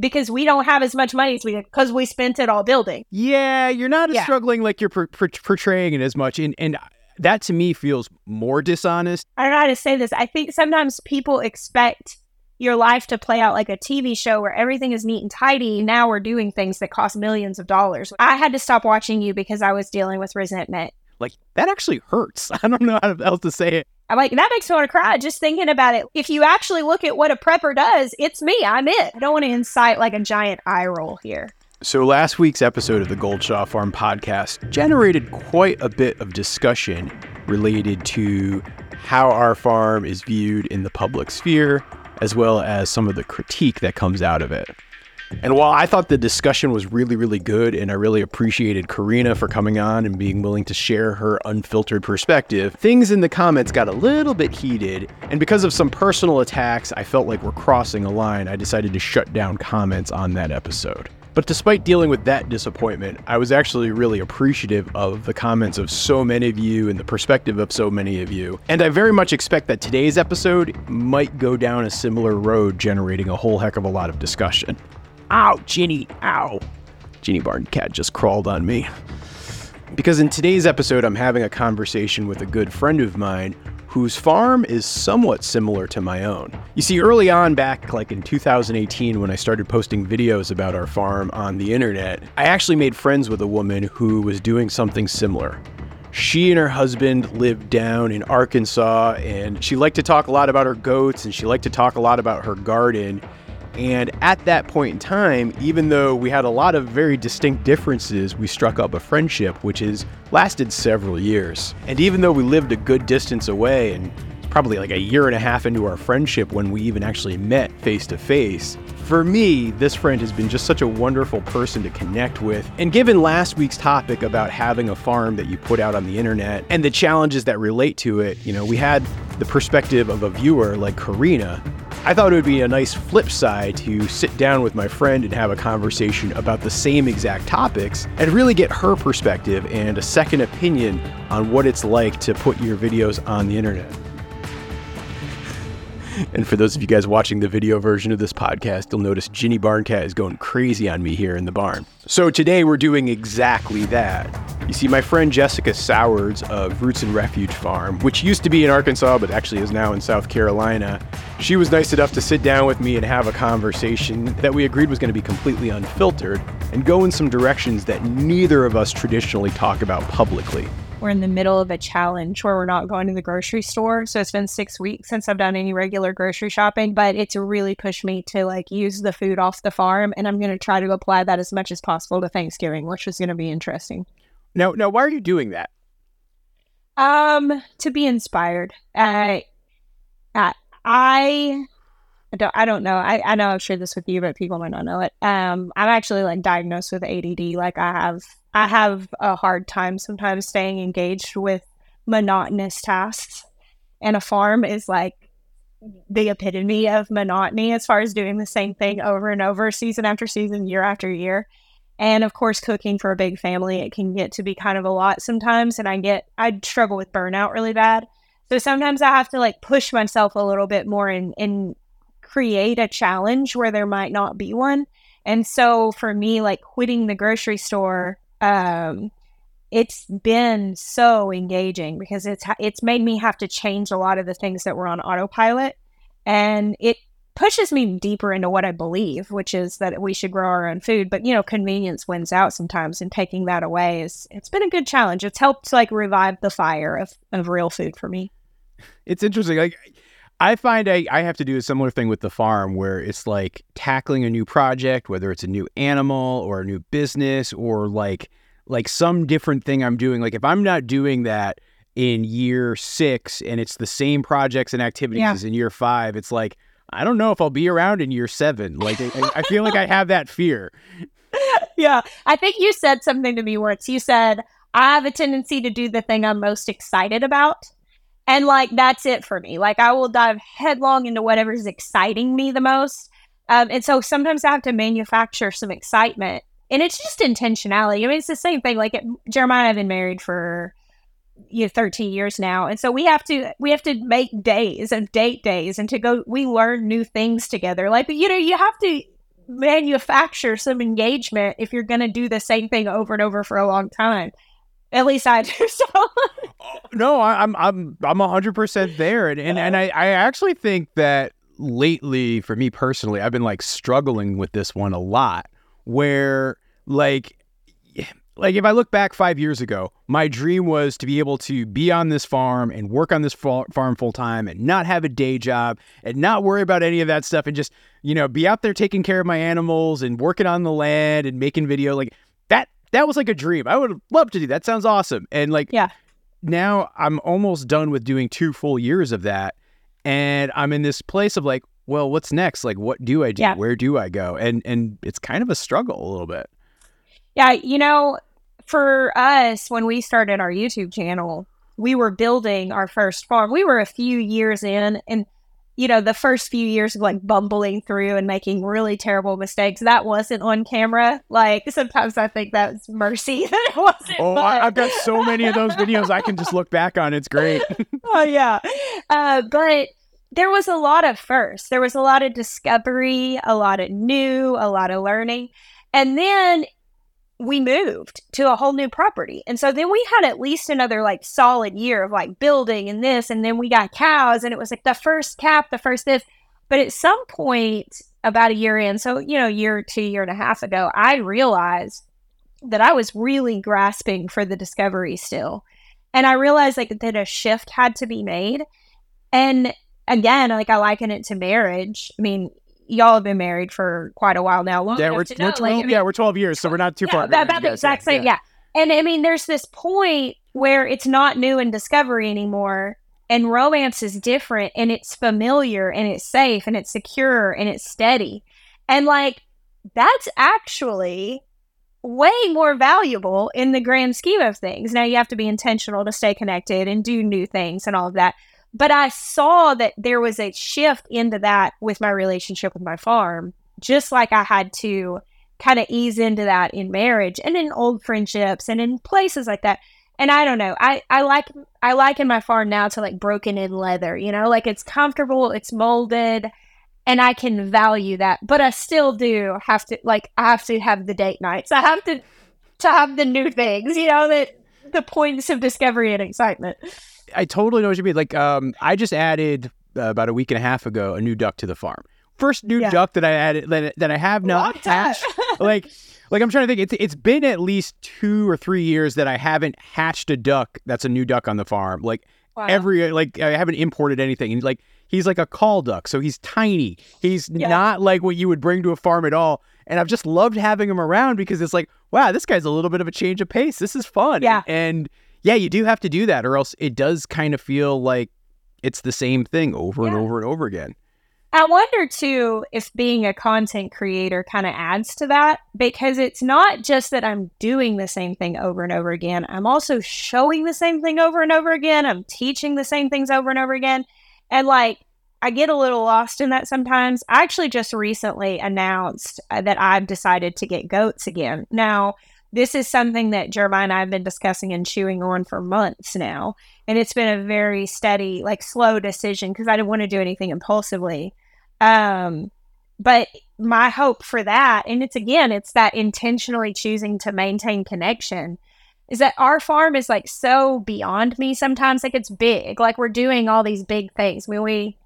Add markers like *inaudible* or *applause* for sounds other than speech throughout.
because we don't have as much money as we did because we spent it all building. Yeah, you're not Yeah. struggling like you're per- per- portraying it as much, and and that to me feels more dishonest. I don't know how to say this. I think sometimes people expect your life to play out like a TV show where everything is neat and tidy. Now we're doing things that cost millions of dollars. I had to stop watching you because I was dealing with resentment. Like that actually hurts. *laughs* I don't know how else to say it. I'm like, that makes me want to cry just thinking about it. If you actually look at what a prepper does, it's me. I'm it. I don't want to incite like a giant eye roll here. So, last week's episode of the Gold Shaw Farm podcast generated quite a bit of discussion related to how our farm is viewed in the public sphere, as well as some of the critique that comes out of it. And while I thought the discussion was really, really good, and I really appreciated Karina for coming on and being willing to share her unfiltered perspective, things in the comments got a little bit heated. And because of some personal attacks, I felt like we're crossing a line. I decided to shut down comments on that episode. But despite dealing with that disappointment, I was actually really appreciative of the comments of so many of you and the perspective of so many of you. And I very much expect that today's episode might go down a similar road, generating a whole heck of a lot of discussion. Ow, Ginny, ow. Ginny Barn Cat just crawled on me. Because in today's episode, I'm having a conversation with a good friend of mine whose farm is somewhat similar to my own. You see, early on, back like in 2018, when I started posting videos about our farm on the internet, I actually made friends with a woman who was doing something similar. She and her husband lived down in Arkansas, and she liked to talk a lot about her goats and she liked to talk a lot about her garden. And at that point in time, even though we had a lot of very distinct differences, we struck up a friendship which has lasted several years. And even though we lived a good distance away and probably like a year and a half into our friendship when we even actually met face to face, for me, this friend has been just such a wonderful person to connect with. And given last week's topic about having a farm that you put out on the internet and the challenges that relate to it, you know, we had the perspective of a viewer like Karina I thought it would be a nice flip side to sit down with my friend and have a conversation about the same exact topics and really get her perspective and a second opinion on what it's like to put your videos on the internet. And for those of you guys watching the video version of this podcast, you'll notice Ginny Barncat is going crazy on me here in the barn. So today we're doing exactly that. You see, my friend Jessica Sowards of Roots and Refuge Farm, which used to be in Arkansas but actually is now in South Carolina, she was nice enough to sit down with me and have a conversation that we agreed was going to be completely unfiltered and go in some directions that neither of us traditionally talk about publicly. We're in the middle of a challenge where we're not going to the grocery store. So it's been six weeks since I've done any regular grocery shopping, but it's really pushed me to like use the food off the farm. And I'm going to try to apply that as much as possible to Thanksgiving, which is going to be interesting. Now, now, why are you doing that? Um, to be inspired. I, I, I I don't, I don't know. I, I know I've shared this with you, but people might not know it. Um, I'm actually like diagnosed with ADD. Like I have, I have a hard time sometimes staying engaged with monotonous tasks. And a farm is like the epitome of monotony as far as doing the same thing over and over, season after season, year after year. And of course, cooking for a big family, it can get to be kind of a lot sometimes. And I get, I struggle with burnout really bad. So sometimes I have to like push myself a little bit more and, and create a challenge where there might not be one. And so for me, like quitting the grocery store, um, it's been so engaging because it's it's made me have to change a lot of the things that were on autopilot, and it pushes me deeper into what I believe, which is that we should grow our own food. But you know, convenience wins out sometimes, and taking that away is it's been a good challenge. It's helped like revive the fire of of real food for me. It's interesting. Like I find I, I have to do a similar thing with the farm where it's like tackling a new project, whether it's a new animal or a new business or like like some different thing I'm doing. Like if I'm not doing that in year six and it's the same projects and activities Yeah. as in year five, it's like I don't know if I'll be around in year seven. Like I, I feel like I have that fear. *laughs* yeah. I think you said something to me once. You said, I have a tendency to do the thing I'm most excited about. And like, that's it for me. Like, I will dive headlong into whatever's exciting me the most. Um, and so sometimes I have to manufacture some excitement. And it's just intentionality. I mean, it's the same thing. Like, it, Jeremiah and I have been married for you know, 13 years now. And so we have to, we have to make days and date days and to go, we learn new things together. Like, you know, you have to, manufacture some engagement if you're going to do the same thing over and over for a long time. At least I do. *laughs* So uh, no, I, I'm I'm I'm hundred percent there, and and, and I, I actually think that lately, for me personally, I've been like struggling with this one a lot. Where like like if I look back five years ago, my dream was to be able to be on this farm and work on this farm full time and not have a day job and not worry about any of that stuff and just you know be out there taking care of my animals and working on the land and making video like that. Was like a dream. I would love to do that. Sounds awesome. And like yeah, now I'm almost done with doing two full years of that, and I'm in this place of like, well, what's next? Like, what do I do? Yeah. Where do I go? And and it's kind of a struggle a little bit. Yeah, you know, for us, when we started our YouTube channel, we were building our first farm. We were a few years in, and you know, the first few years of like bumbling through and making really terrible mistakes, that wasn't on camera. Like sometimes I think that's mercy *laughs* that it wasn't. Oh, but... I, have got so many of those videos I can just look back on. It's great. *laughs* oh yeah, uh, but there was a lot of first. There was a lot of discovery, a lot of new, a lot of learning, and then we moved to a whole new property. And so then we had at least another like solid year of like building and this. And then we got cows and it was like the first cap, the first this. But at some point, about a year in, so, you know, year, two, year and a half ago, I realized that I was really grasping for the discovery still. And I realized like that a shift had to be made. And again, like I liken it to marriage. I mean, y'all have been married for quite a while now. yeah, we're, we're 12, like, I mean, yeah, we're 12 years, so we're not too yeah, far. About, about the exact same, yeah. yeah. And I mean, there's this point where it's not new and discovery anymore, and romance is different, and it's familiar, and it's safe, and it's secure, and it's steady. And like, that's actually way more valuable in the grand scheme of things. Now, you have to be intentional to stay connected and do new things and all of that. But I saw that there was a shift into that with my relationship with my farm, just like I had to kind of ease into that in marriage and in old friendships and in places like that. And I don't know. I, I like I liken my farm now to like broken in leather, you know, like it's comfortable, it's molded, and I can value that. But I still do have to like I have to have the date nights. I have to to have the new things, you know, that the points of discovery and excitement. I totally know what you mean. Like, um, I just added uh, about a week and a half ago a new duck to the farm. First new yeah. duck that I added that, that I have now hatched. *laughs* like, like I'm trying to think. It's it's been at least two or three years that I haven't hatched a duck that's a new duck on the farm. Like wow. every like I haven't imported anything. And like he's like a call duck, so he's tiny. He's yeah. not like what you would bring to a farm at all. And I've just loved having him around because it's like, wow, this guy's a little bit of a change of pace. This is fun. Yeah. And, and yeah, you do have to do that, or else it does kind of feel like it's the same thing over yeah. and over and over again. I wonder too if being a content creator kind of adds to that because it's not just that I'm doing the same thing over and over again. I'm also showing the same thing over and over again. I'm teaching the same things over and over again. And like, I get a little lost in that sometimes. I actually just recently announced uh, that I've decided to get goats again. Now, this is something that Jeremiah and I have been discussing and chewing on for months now. And it's been a very steady, like slow decision because I didn't want to do anything impulsively. Um, but my hope for that, and it's again, it's that intentionally choosing to maintain connection, is that our farm is like so beyond me sometimes. Like it's big. Like we're doing all these big things. When we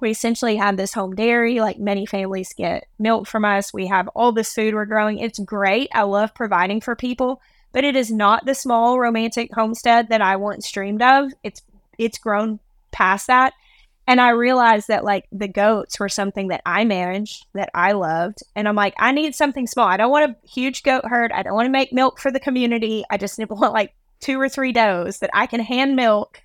we essentially have this home dairy, like many families get milk from us. We have all this food we're growing. It's great. I love providing for people, but it is not the small romantic homestead that I once dreamed of. It's it's grown past that. And I realized that like the goats were something that I managed, that I loved. And I'm like, I need something small. I don't want a huge goat herd. I don't want to make milk for the community. I just *laughs* want like two or three does that I can hand milk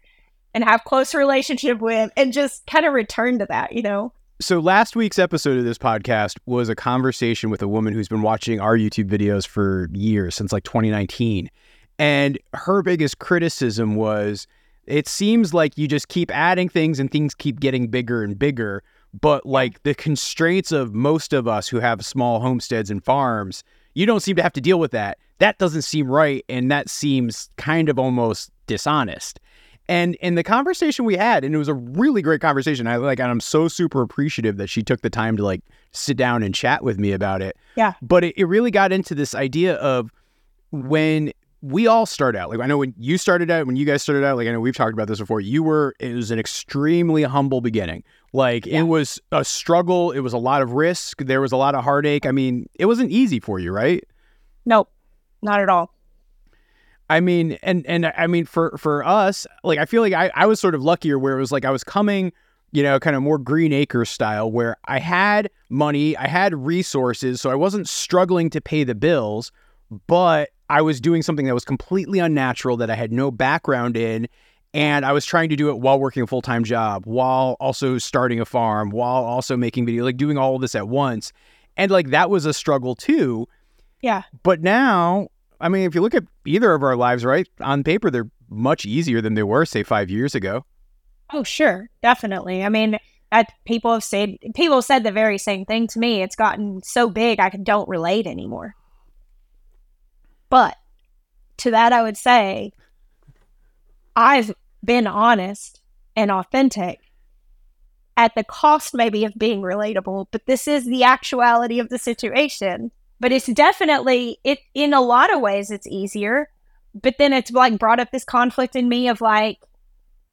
and have close relationship with and just kind of return to that, you know? So last week's episode of this podcast was a conversation with a woman who's been watching our YouTube videos for years, since like 2019. And her biggest criticism was it seems like you just keep adding things and things keep getting bigger and bigger. But like the constraints of most of us who have small homesteads and farms, you don't seem to have to deal with that. That doesn't seem right. And that seems kind of almost dishonest. And in the conversation we had, and it was a really great conversation. I like, and I'm so super appreciative that she took the time to like sit down and chat with me about it. Yeah. But it, it really got into this idea of when we all start out. Like I know when you started out, when you guys started out, like I know we've talked about this before. You were it was an extremely humble beginning. Like Yeah. it was a struggle. It was a lot of risk. There was a lot of heartache. I mean, it wasn't easy for you, right? Nope, not at all. I mean, and and I mean for for us, like I feel like I, I was sort of luckier where it was like I was coming, you know, kind of more Green Acres style, where I had money, I had resources, so I wasn't struggling to pay the bills, but I was doing something that was completely unnatural that I had no background in. And I was trying to do it while working a full time job, while also starting a farm, while also making video, like doing all of this at once. And like that was a struggle too. Yeah. But now, I mean, if you look at either of our lives, right, on paper, they're much easier than they were, say, five years ago. Oh, sure, definitely. I mean, people have said people have said the very same thing to me. It's gotten so big I don't relate anymore. But to that, I would say, I've been honest and authentic at the cost maybe of being relatable, but this is the actuality of the situation. But it's definitely it in a lot of ways it's easier. But then it's like brought up this conflict in me of like,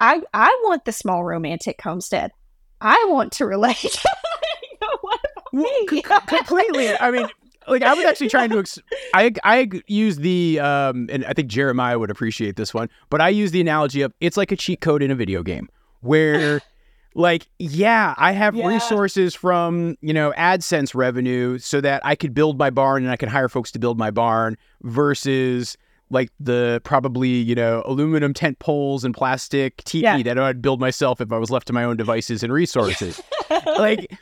I I want the small romantic homestead. I want to relate. *laughs* You know, what about me? completely. I mean, like I was actually trying to. Ex- I I use the um, and I think Jeremiah would appreciate this one, but I use the analogy of it's like a cheat code in a video game where. *laughs* Like, yeah, I have Yeah. resources from, you know, AdSense revenue so that I could build my barn and I can hire folks to build my barn versus like the probably, you know, aluminum tent poles and plastic teepee Yeah. that I'd build myself if I was left to my own devices and *laughs* resources. like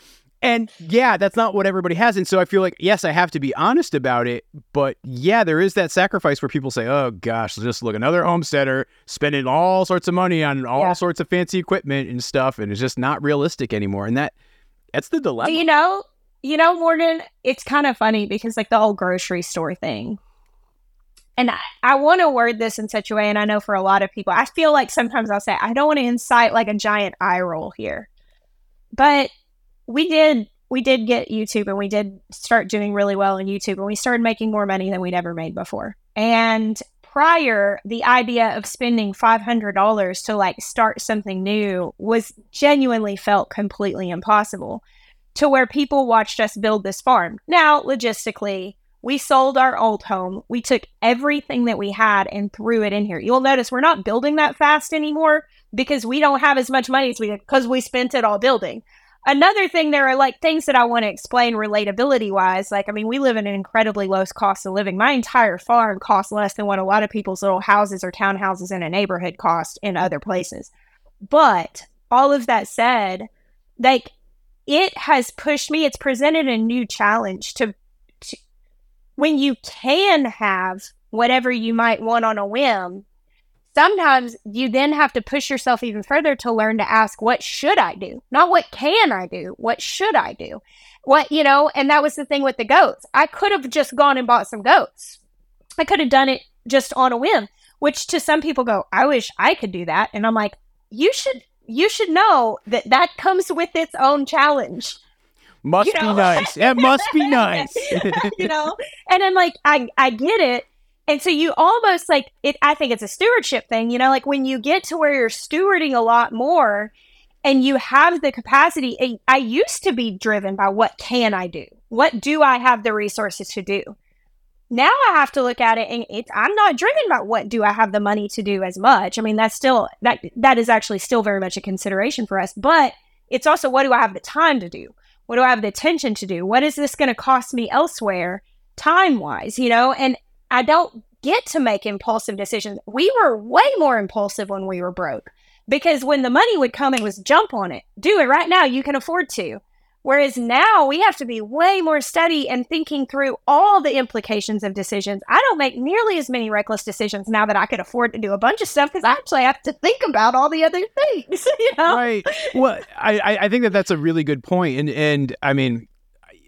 and yeah that's not what everybody has and so i feel like yes i have to be honest about it but yeah there is that sacrifice where people say oh gosh just look another homesteader spending all sorts of money on all Yeah. sorts of fancy equipment and stuff and it's just not realistic anymore and that that's the dilemma you know, you know, Morgan, it's kind of funny because like the whole grocery store thing. And I, I want to word this in such a way, and I know for a lot of people, I feel like sometimes I'll say, I don't want to incite like a giant eye roll here. But we did we did get YouTube and we did start doing really well on YouTube and we started making more money than we'd ever made before. And prior, the idea of spending $500 to like start something new was genuinely felt completely impossible to where people watched us build this farm. Now, logistically, we sold our old home. We took everything that we had and threw it in here. You'll notice we're not building that fast anymore because we don't have as much money as we did because we spent it all building. Another thing, there are like things that I want to explain relatability wise. Like, I mean, we live in an incredibly low cost of living. My entire farm costs less than what a lot of people's little houses or townhouses in a neighborhood cost in other places. But all of that said, like, it has pushed me, it's presented a new challenge to, to when you can have whatever you might want on a whim sometimes you then have to push yourself even further to learn to ask what should i do? Not what can i do what should i do? What you know and that was the thing with the goats. I could have just gone and bought some goats. I could have done it just on a whim which to some people go i wish i could do that. And i'm like you should you should know that that comes with its own challenge. Must you be nice. It must be *laughs* nice. You know? And i'm like i i get it and so you almost like it i think it's a stewardship thing you know like when you get to where you're stewarding a lot more and you have the capacity I- used to be driven by what can i do? What do i have the resources to do? Now i have to look at it and it's i'm not driven by what do i have the money to do as much. I mean that's still that that is actually still very much a consideration for us but it's also what do i have the time to do? What do i have the attention to do? What is this going to cost me elsewhere time wise you know? And i don't get to make impulsive decisions we were way more impulsive when we were broke because when the money would come it was jump on it do it right now you can afford to Whereas now we have to be way more steady and thinking through all the implications of decisions. I don't make nearly as many reckless decisions now that I could afford to do a bunch of stuff because I actually have to think about all the other things. *laughs* You know? right well I, I think that that's a really good point and and i mean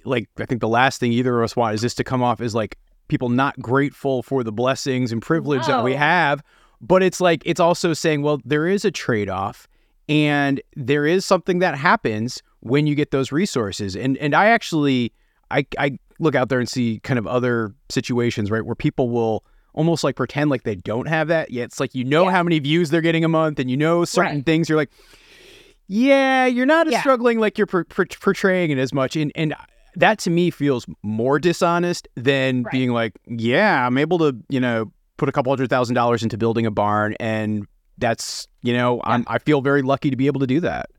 like i think the last thing either of us want is this to come off as like people not grateful for the blessings and privilege that we have but it's like it's also saying, well, there is a trade off, and there is something that happens when you get those resources. And and I actually I I look out there and see kind of other situations right where people will almost like pretend like they don't have that yet. It's like you know Yeah. how many views they're getting a month, and you know certain Right. things. You're like, yeah, you're not as Yeah. struggling like you're per- per- portraying it as much, and and that to me feels more dishonest than Right. being like, yeah, I'm able to you know put a couple hundred thousand dollars into building a barn, and that's you know I'm I feel very lucky to be able to do that.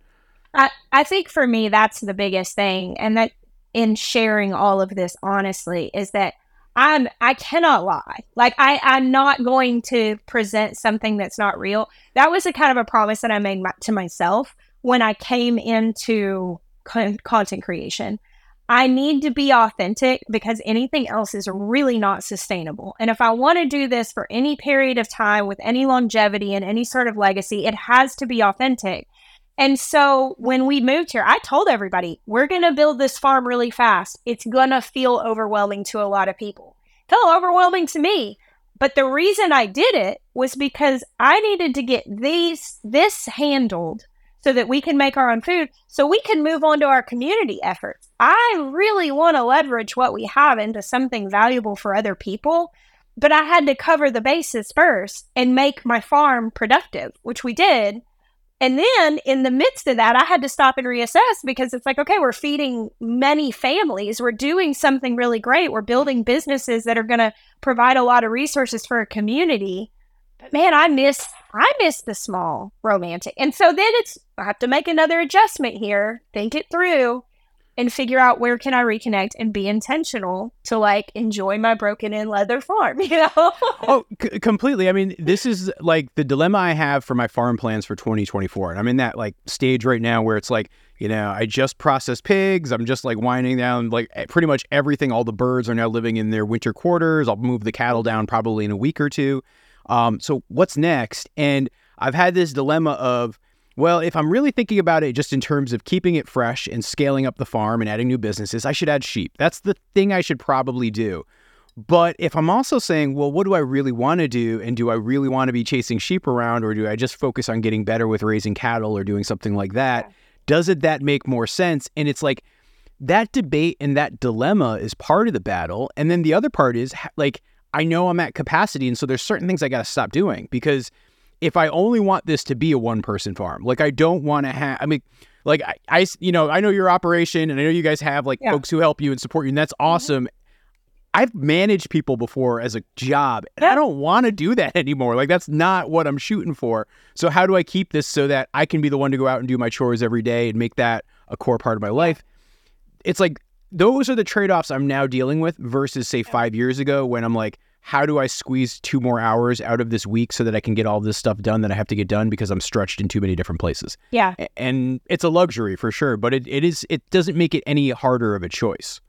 I, I think for me that's the biggest thing and that in sharing all of this honestly is that I'm I cannot lie. Like I I'm not going to present something that's not real. That was a kind of a promise that I made my, to myself when I came into con- content creation. I need to be authentic because anything else is really not sustainable. And if I want to do this for any period of time with any longevity and any sort of legacy, it has to be authentic. And so when we moved here, I told everybody, we're going to build this farm really fast. It's going to feel overwhelming to a lot of people. It felt overwhelming to me. But the reason I did it was because I needed to get these this handled so that we can make our own food so we can move on to our community efforts. I really want to leverage what we have into something valuable for other people, but I had to cover the bases first and make my farm productive, which we did. And then in the midst of that, I had to stop and reassess because it's like, okay, we're feeding many families. We're doing something really great. We're building businesses that are going to provide a lot of resources for a community. But man, I miss I miss the small romantic. And so then it's I have to make another adjustment here, think it through and figure out where can I reconnect and be intentional to like enjoy my broken in leather *laughs* farm, you know? oh, c- completely. I mean, this is like the dilemma I have for my farm plans for 2024. And I'm in that like stage right now where it's like, you know, I just processed pigs. I'm just like winding down like pretty much everything. All the birds are now living in their winter quarters. I'll move the cattle down probably in a week or two. Um, so what's next? And I've had this dilemma of, well, if I'm really thinking about it just in terms of keeping it fresh and scaling up the farm and adding new businesses, I should add sheep. That's the thing I should probably do. But if I'm also saying, well, what do I really want to do? And do I really want to be chasing sheep around or do I just focus on getting better with raising cattle or doing something like that? Doesn't that make more sense? And it's like that debate and that dilemma is part of the battle. And then the other part is like, I know I'm at capacity. And so there's certain things I got to stop doing because if I only want this to be a one person farm, like I don't want to have, I mean, like I, I, you know, I know your operation and I know you guys have like Yeah. folks who help you and support you, and that's mm-hmm. awesome. I've managed people before as a job, and I don't want to do that *laughs* anymore. Like that's not what I'm shooting for. So how do I keep this so that I can be the one to go out and do my chores every day and make that a core part of my life? It's like those are the trade-offs I'm now dealing with versus say 5 years ago when I'm like how do I squeeze two more hours out of this week so that I can get all this stuff done that I have to get done because I'm stretched in too many different places? yeah. And it's a luxury for sure, but it, it is it doesn't make it any harder of a choice.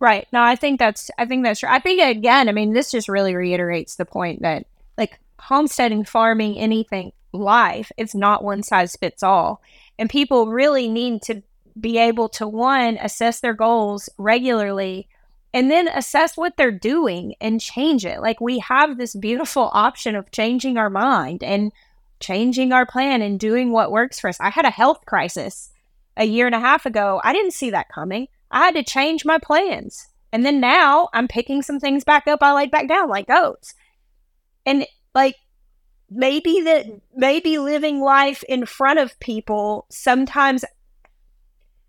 Right. No, I think that's I think that's true. I think again, I mean, this just really reiterates the point that like homesteading, farming, anything, life, it's not one size fits all. And people really need to be able to one, assess their goals regularly and then assess what they're doing and change it. Like we have this beautiful option of changing our mind and changing our plan and doing what works for us. I had a health crisis a year and a half ago. I didn't see that coming. I had to change my plans. And then now I'm picking some things back up I laid back down, like goats. And like maybe that maybe living life in front of people sometimes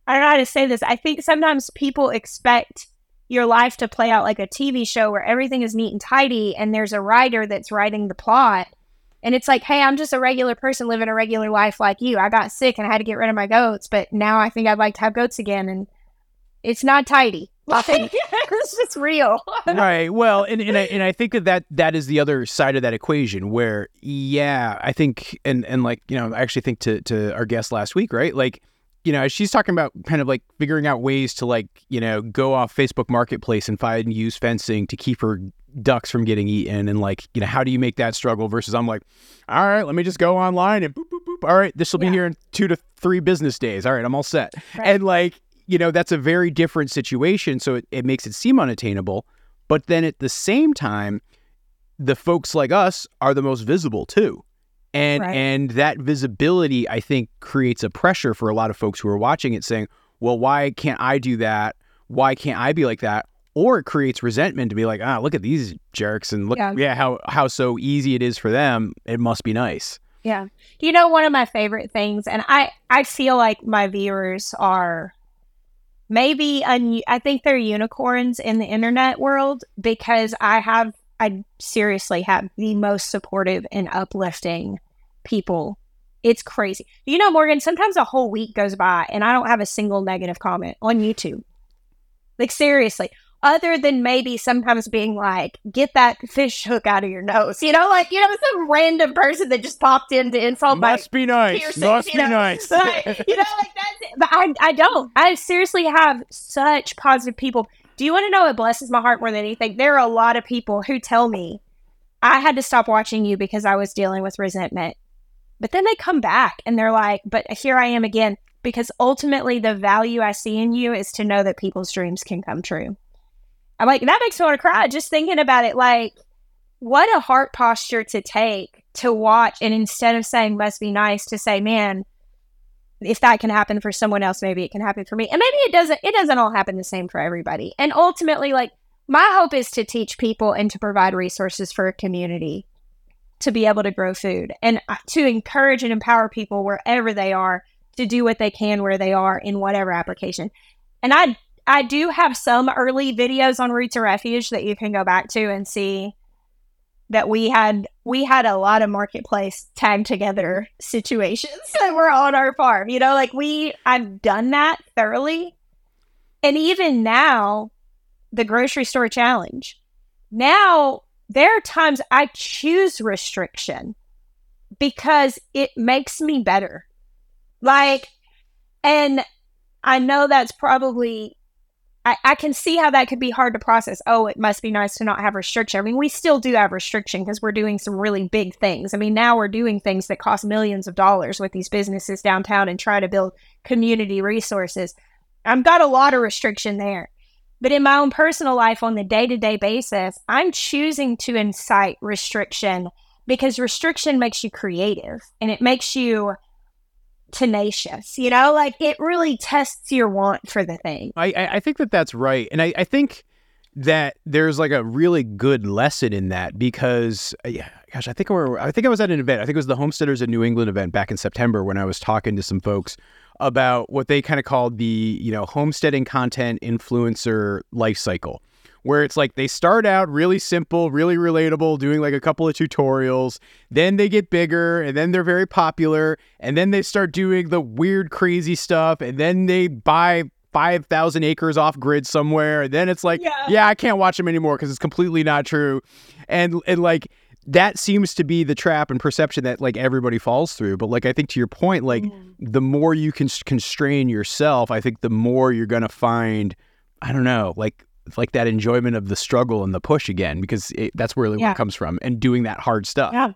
I don't know how to say this. I think sometimes people expect your life to play out like a TV show where everything is neat and tidy and there's a writer that's writing the plot. And it's like, hey, I'm just a regular person living a regular life like you. I got sick and I had to get rid of my goats, but now I think I'd like to have goats again. And it's not tidy. *laughs* Like, it's just real. *laughs* right. Well, and, and I and I think that, that that is the other side of that equation where yeah, I think and and like, you know, I actually think to to our guest last week, right? Like, you know, she's talking about kind of like figuring out ways to like, you know, go off Facebook Marketplace and find use fencing to keep her ducks from getting eaten and like, you know, how do you make that struggle versus I'm like, all right, let me just go online and boop boop boop. All right, this will be Yeah. here in 2 to 3 business days. All right, I'm all set. Right. And like, you know, that's a very different situation. So it, it makes it seem unattainable. But then at the same time, the folks like us are the most visible too. And Right. and that visibility I think creates a pressure for a lot of folks who are watching it saying, "Well, why can't I do that? Why can't I be like that?" Or it creates resentment to be like, "Ah, look at these jerks and look Yeah. yeah, how how so easy it is for them. It must be nice." Yeah. You know, one of my favorite things, and I, I feel like my viewers are maybe, un- I think they're unicorns in the internet world because I have, I seriously have the most supportive and uplifting people. It's crazy. You know, Morgan, sometimes a whole week goes by and I don't have a single negative comment on YouTube. Like, seriously. Other than maybe sometimes being like, get that fish hook out of your nose. You know, like, you know, some random person that just popped in to insult my must be nice. piercings, Must be know? nice. *laughs* You know, like that's it. But I, I don't. I seriously have such positive people. Do you want to know what blesses my heart more than anything? There are a lot of people who tell me I had to stop watching you because I was dealing with resentment. But then they come back and they're like, but here I am again. Because ultimately, the value I see in you is to know that people's dreams can come true. I'm like, that makes me want to cry just thinking about it. Like, what a heart posture to take to watch. And instead of saying, must be nice, to say, man, if that can happen for someone else, maybe it can happen for me. And maybe it doesn't, it doesn't all happen the same for everybody. And ultimately, like, my hope is to teach people and to provide resources for a community to be able to grow food and uh, to encourage and empower people wherever they are to do what they can where they are in whatever application. And I I do have some early videos on Roots and Refuge that you can go back to and see that we had we had a lot of marketplace tag together situations *laughs* that were on our farm. You know, like we I've done that thoroughly. And even now, the grocery store challenge. Now there are times I choose restriction because it makes me better. Like, and I know that's probably, I, I can see how that could be hard to process. Oh, it must be nice to not have restriction. I mean, we still do have restriction because we're doing some really big things. I mean, now we're doing things that cost millions of dollars with these businesses downtown and try to build community resources. I've got a lot of restriction there. But in my own personal life, on the day to day basis, I'm choosing to incite restriction because restriction makes you creative and it makes you tenacious. You know, like it really tests your want for the thing. I, I I think that that's right, and I, I think that there's like a really good lesson in that because, uh, yeah, gosh, I think were, I think I was at an event. I think it was the Homesteaders in New England event back in September when I was talking to some folks about what they kind of called the you know homesteading content influencer life cycle where it's like they start out really simple, really relatable, doing like a couple of tutorials. Then they get bigger and then they're very popular. And then they start doing the weird, crazy stuff. And then they buy 5,000 acres off grid somewhere. And then it's like, Yeah. yeah, I can't watch them anymore because it's completely not true. And, and like, that seems to be the trap and perception that like everybody falls through. But like, I think to your point, like, the more you can constrain yourself, I think the more you're going to find, I don't know, like, like that enjoyment of the struggle and the push again, because it, that's really where Yeah. it comes from and doing that hard stuff. Yeah.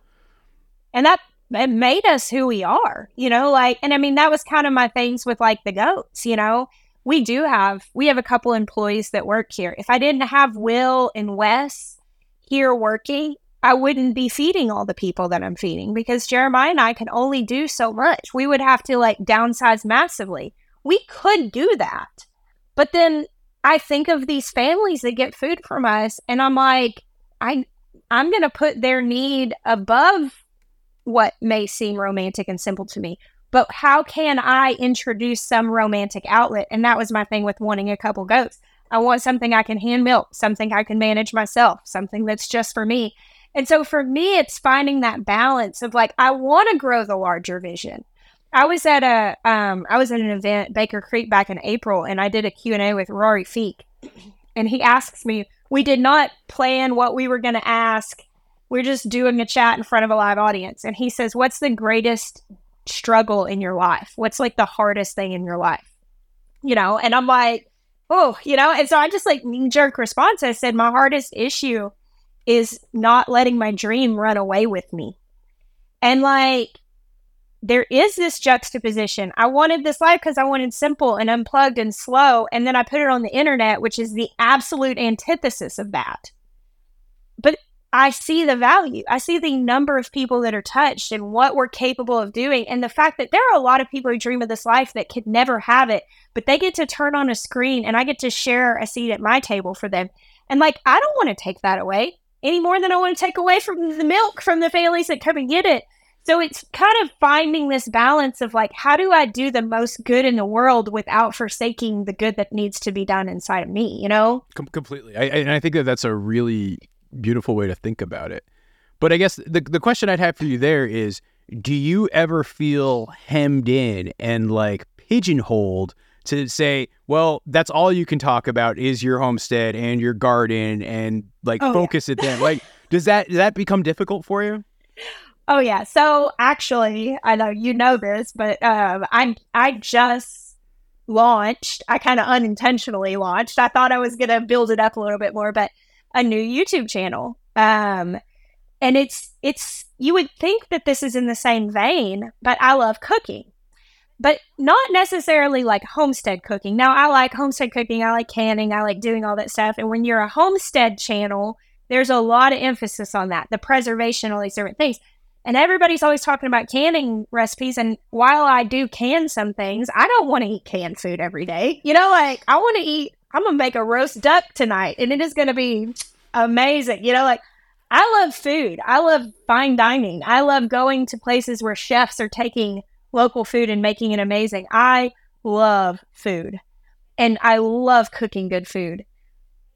And that it made us who we are, you know, like and I mean that was kind of my things with like the goats, you know. We do have we have a couple employees that work here. If I didn't have Will and Wes here working, I wouldn't be feeding all the people that I'm feeding because Jeremiah and I can only do so much. We would have to like downsize massively. We could do that. But then I think of these families that get food from us and I'm like I I'm to put their need above what may seem romantic and simple to me. But how can I introduce some romantic outlet? And that was my thing with wanting a couple goats. I want something I can hand milk, something I can manage myself, something that's just for me. And so for me, it's finding that balance of like, I want to grow the larger vision. I was at a, um, I was at an event, Baker Creek, back in April, and I did a Q&A with Rory Feek. And he asks me, we did not plan what we were going to ask. We're just doing a chat in front of a live audience. And he says, What's the greatest struggle in your life? What's like the hardest thing in your life? You know, and I'm like, Oh, you know, and so I just like knee jerk response. I said, My hardest issue is not letting my dream run away with me. And like, there is this juxtaposition. I wanted this life because I wanted simple and unplugged and slow. And then I put it on the internet, which is the absolute antithesis of that. But I see the value. I see the number of people that are touched and what we're capable of doing. And the fact that there are a lot of people who dream of this life that could never have it, but they get to turn on a screen and I get to share a seat at my table for them. And like, I don't want to take that away any more than I want to take away from the milk from the families that come and get it. So it's kind of finding this balance of like, how do I do the most good in the world without forsaking the good that needs to be done inside of me, you know? Com- completely. I, and I think that that's a really beautiful way to think about it. But I guess the the question I'd have for you there is do you ever feel hemmed in and like pigeonholed to say, well, that's all you can talk about is your homestead and your garden and like oh, focus yeah. it then. Like does that does that become difficult for you? Oh yeah. So actually, I know you know this, but um I I just launched, I kind of unintentionally launched. I thought I was going to build it up a little bit more, but a new YouTube channel. Um, and it's it's you would think that this is in the same vein, but I love cooking. But not necessarily like homestead cooking. Now I like homestead cooking, I like canning, I like doing all that stuff. And when you're a homestead channel, there's a lot of emphasis on that, the preservation, all these different things. And everybody's always talking about canning recipes. And while I do can some things, I don't want to eat canned food every day. You know, like I want to eat I'm gonna make a roast duck tonight, and it is gonna be amazing. You know, like I love food. I love fine dining. I love going to places where chefs are taking local food and making it amazing. I love food, and I love cooking good food.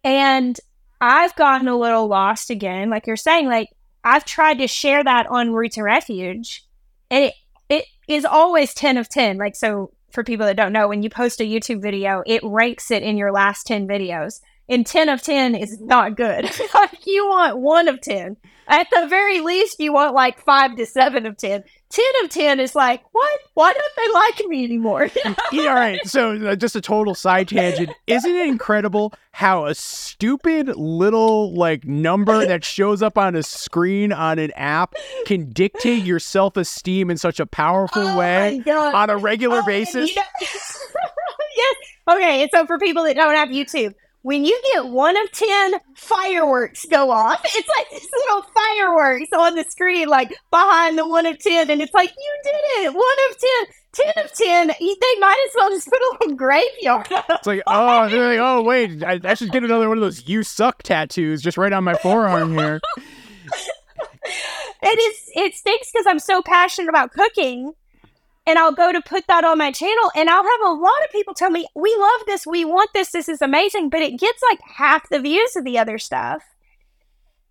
And I've gotten a little lost again, like you're saying. Like I've tried to share that on Roots and Refuge, and it it is always ten of ten. Like so, for people that don't know, when you post a YouTube video, it ranks it in your last 10 videos. And 10 of 10 is not good. *laughs* you want 1 of 10. At the very least, you want like 5 to 7 of 10. 10 of 10 is like, what? Why don't they like me anymore? *laughs* yeah, all right. So, uh, just a total side tangent. Isn't it incredible how a stupid little like number that shows up on a screen on an app can dictate your self esteem in such a powerful oh way on a regular oh, basis? *laughs* Yes. Okay. And so, for people that don't have YouTube, when you get one of 10 fireworks go off, *laughs* it's like this little fireworks on the screen, like behind the one of 10. And it's like, you did it. One of 10, 10 of 10. They might as well just put a little graveyard. It's like, *laughs* oh, they're like, oh, wait, I, I should get another one of those you suck tattoos just right on my forearm here. *laughs* it is, it stinks because I'm so passionate about cooking and I'll go to put that on my channel and I'll have a lot of people tell me, we love this, we want this, this is amazing, but it gets like half the views of the other stuff.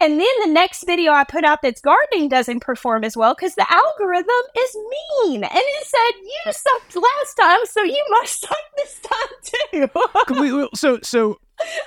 And then the next video I put out that's gardening doesn't perform as well because the algorithm is mean. And it said, you sucked last time, so you must suck this time too. so, so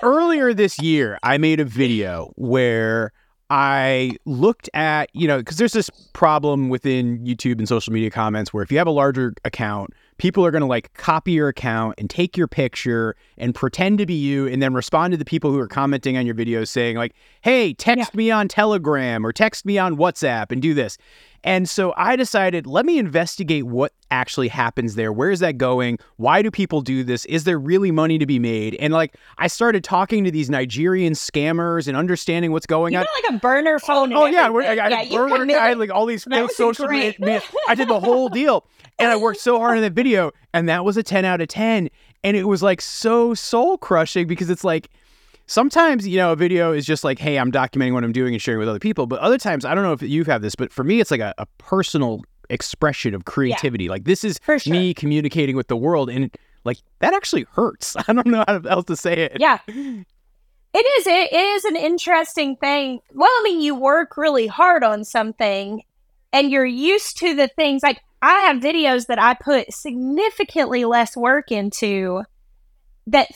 earlier this year, I made a video where I looked at, you know, because there's this problem within YouTube and social media comments where if you have a larger account, people are going to like copy your account and take your picture and pretend to be you and then respond to the people who are commenting on your videos saying, like, hey, text yeah. me on Telegram or text me on WhatsApp and do this. And so I decided, let me investigate what actually happens there. Where is that going? Why do people do this? Is there really money to be made? And like, I started talking to these Nigerian scammers and understanding what's going on. you on. like a burner phone. Oh yeah, I, I, yeah, burner, I had like all these social media. I did the whole deal, and I worked so hard on that video, and that was a ten out of ten. And it was like so soul crushing because it's like sometimes you know a video is just like hey i'm documenting what i'm doing and sharing with other people. But other times i don't know if you've had this but for me it's like a, a personal expression of creativity. Yeah, like this is sure. me communicating with the world and like that actually hurts. *laughs* I don't know how else to say it. Yeah. It is. It is an interesting thing. Well i mean you work really hard on something and you're used to the things. Like i have videos that i put significantly less work into that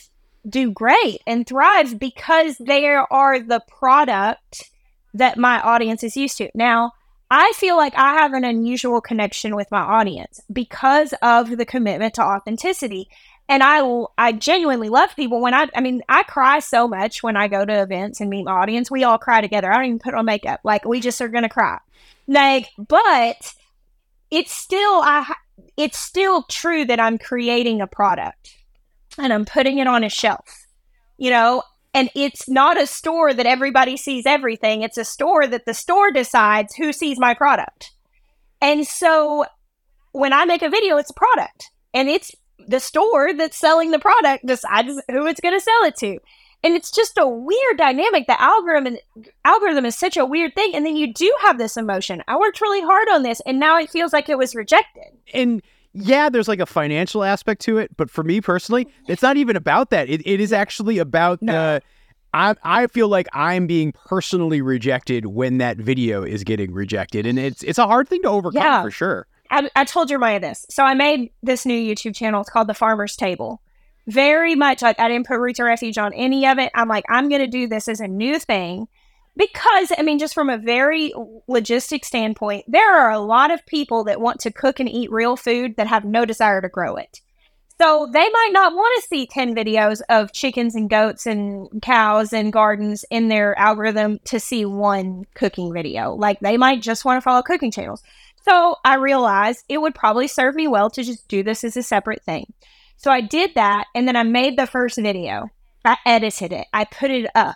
do great and thrive because they are the product that my audience is used to. Now, I feel like I have an unusual connection with my audience because of the commitment to authenticity. And I I genuinely love people when I I mean I cry so much when I go to events and meet my audience. We all cry together. I don't even put on makeup. Like we just are gonna cry. Like, but it's still I it's still true that I'm creating a product and I'm putting it on a shelf. You know, And it's not a store that everybody sees everything. It's a store that the store decides who sees my product. And so when I make a video, it's a product and it's the store that's selling the product decides who it's going to sell it to. And it's just a weird dynamic. The algorithm algorithm is such a weird thing. And then you do have this emotion. I worked really hard on this and now it feels like it was rejected. And yeah, there's like a financial aspect to it, but for me personally, it's not even about that. It, it is actually about no. the. I I feel like I'm being personally rejected when that video is getting rejected, and it's it's a hard thing to overcome yeah. for sure. I, I told Jeremiah this, so I made this new YouTube channel. It's called The Farmer's Table. Very much like I didn't put Roots and Refuge on any of it. I'm like I'm going to do this as a new thing because i mean just from a very logistic standpoint there are a lot of people that want to cook and eat real food that have no desire to grow it. So they might not want to see 10 videos of chickens and goats and cows and gardens in their algorithm to see one cooking video. Like they might just want to follow cooking channels. So i realized it would probably serve me well to just do this as a separate thing. So i did that and then i made the first video. I edited it. I put it up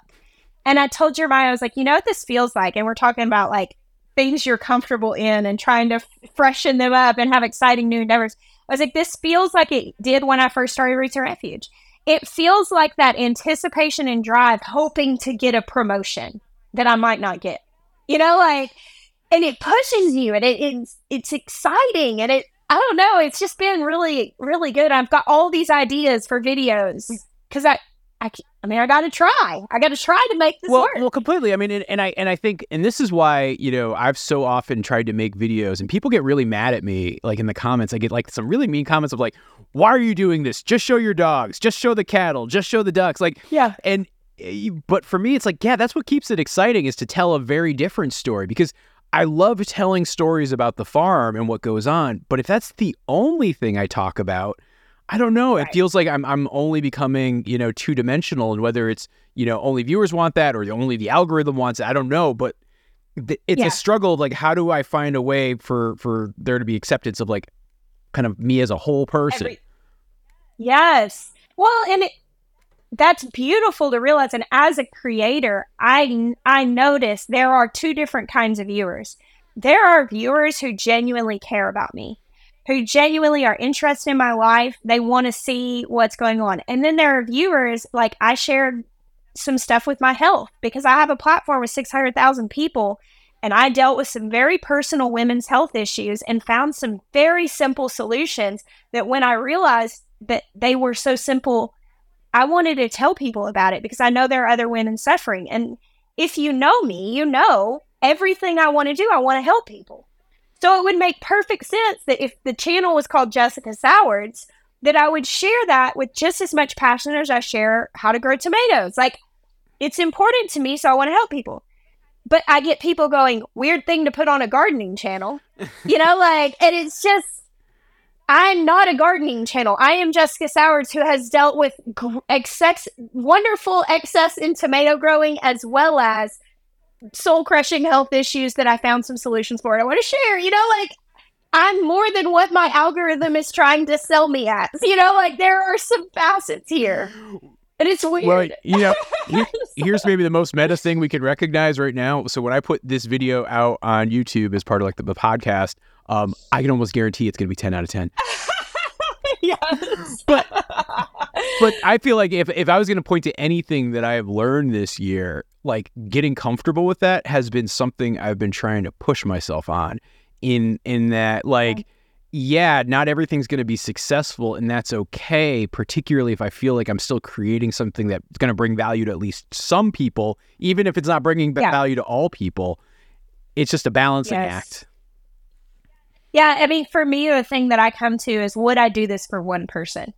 and I told Jeremiah, I was like, you know what this feels like? And we're talking about like things you're comfortable in and trying to f- freshen them up and have exciting new endeavors. I was like, this feels like it did when I first started Roots and Refuge. It feels like that anticipation and drive, hoping to get a promotion that I might not get. You know, like, and it pushes you and it, it's it's exciting and it I don't know, it's just been really really good. I've got all these ideas for videos mm. because I I, I mean, I got to try. I got to try to make this well, work. Well, completely. I mean, and, and, I and I think, and this is why you know I've so often tried to make videos, and people get really mad at me. Like in the comments, I get like some really mean comments of like, "Why are you doing this? Just show your dogs. Just show the cattle. Just show the ducks." Like, yeah. And eh, but for me, it's like, yeah, that's what keeps it exciting is to tell a very different story because I love telling stories about the farm and what goes on. But if that's the only thing I talk about I don't know. Right. It feels like I'm I'm only becoming, you know, two dimensional and whether it's, you know, only viewers want that or only the algorithm wants it, I don't know, but th- it's yeah. a struggle of like how do I find a way for for there to be acceptance of like kind of me as a whole person. Every- yes. Well, and it, that's beautiful to realize and as a creator, I I notice there are two different kinds of viewers. There are viewers who genuinely care about me who genuinely are interested in my life. They want to see what's going on. And then there are viewers, like I shared some stuff with my health because I have a platform with 600,000 people and I dealt with some very personal women's health issues and found some very simple solutions that when I realized that they were so simple, I wanted to tell people about it because I know there are other women suffering. And if you know me, you know everything I want to do, I want to help people. So it would make perfect sense that if the channel was called Jessica Sowards, that I would share that with just as much passion as I share how to grow tomatoes. Like it's important to me, so I want to help people. But I get people going, weird thing to put on a gardening channel. *laughs* you know, like, and it's just, I'm not a gardening channel. I am Jessica Sowards, who has dealt with excess, wonderful excess in tomato growing as well as soul crushing health issues that I found some solutions for. And I want to share, you know, like I'm more than what my algorithm is trying to sell me at. You know, like there are some facets here. And it's weird. Well, you know, *laughs* here, here's maybe the most meta thing we can recognize right now. So when I put this video out on YouTube as part of like the, the podcast, um, I can almost guarantee it's going to be 10 out of 10. *laughs* yes. But but I feel like if if I was going to point to anything that I have learned this year, like getting comfortable with that has been something I've been trying to push myself on in in that like yeah, not everything's going to be successful and that's okay, particularly if I feel like I'm still creating something that's going to bring value to at least some people, even if it's not bringing yeah. value to all people. It's just a balancing yes. act. Yeah, I mean, for me, the thing that I come to is would I do this for one person?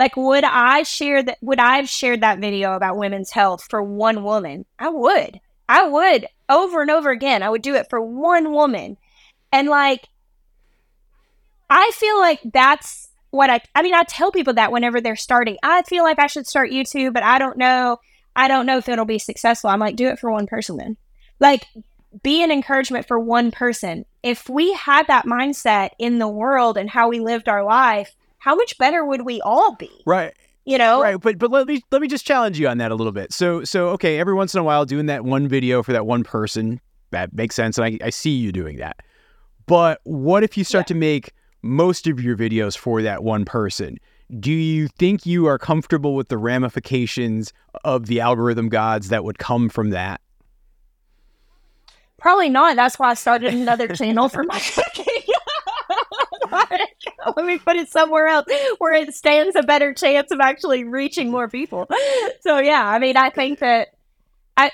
Like, would I share that? Would I have shared that video about women's health for one woman? I would. I would over and over again. I would do it for one woman. And like, I feel like that's what I, I mean, I tell people that whenever they're starting, I feel like I should start YouTube, but I don't know. I don't know if it'll be successful. I'm like, do it for one person then. Like, be an encouragement for one person. If we had that mindset in the world and how we lived our life, how much better would we all be? Right. you know? Right, but but let me let me just challenge you on that a little bit. So so okay, every once in a while doing that one video for that one person, that makes sense, and I, I see you doing that. But what if you start yeah. to make most of your videos for that one person? Do you think you are comfortable with the ramifications of the algorithm gods that would come from that? Probably not. That's why I started another channel for my *laughs* cooking. *laughs* Let me put it somewhere else where it stands a better chance of actually reaching more people. So yeah, I mean, I think that I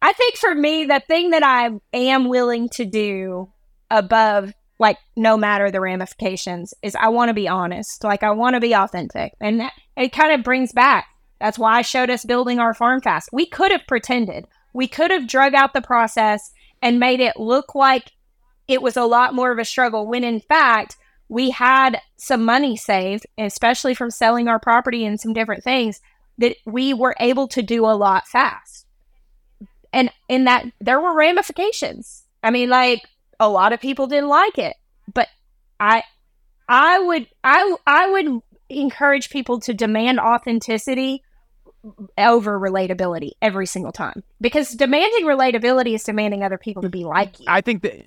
I think for me, the thing that I am willing to do above like no matter the ramifications is I want to be honest. Like I want to be authentic. And it kind of brings back that's why I showed us building our farm fast. We could have pretended. We could have drug out the process and made it look like it was a lot more of a struggle when in fact we had some money saved, especially from selling our property and some different things that we were able to do a lot fast. And in that, there were ramifications. I mean, like a lot of people didn't like it, but I, I would, I, I would encourage people to demand authenticity over relatability every single time because demanding relatability is demanding other people to be like you. I think that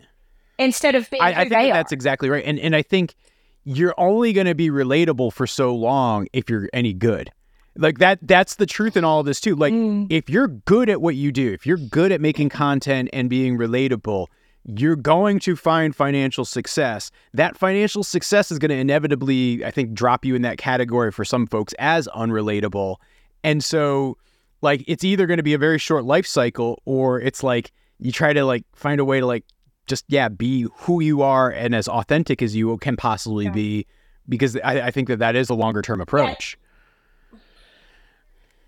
instead of being I, I think that that's exactly right. And and I think you're only going to be relatable for so long if you're any good. Like that that's the truth in all of this too. Like mm. if you're good at what you do, if you're good at making content and being relatable, you're going to find financial success. That financial success is going to inevitably, I think, drop you in that category for some folks as unrelatable. And so like it's either going to be a very short life cycle or it's like you try to like find a way to like just yeah be who you are and as authentic as you can possibly yeah. be because I, I, think that that is a longer term approach.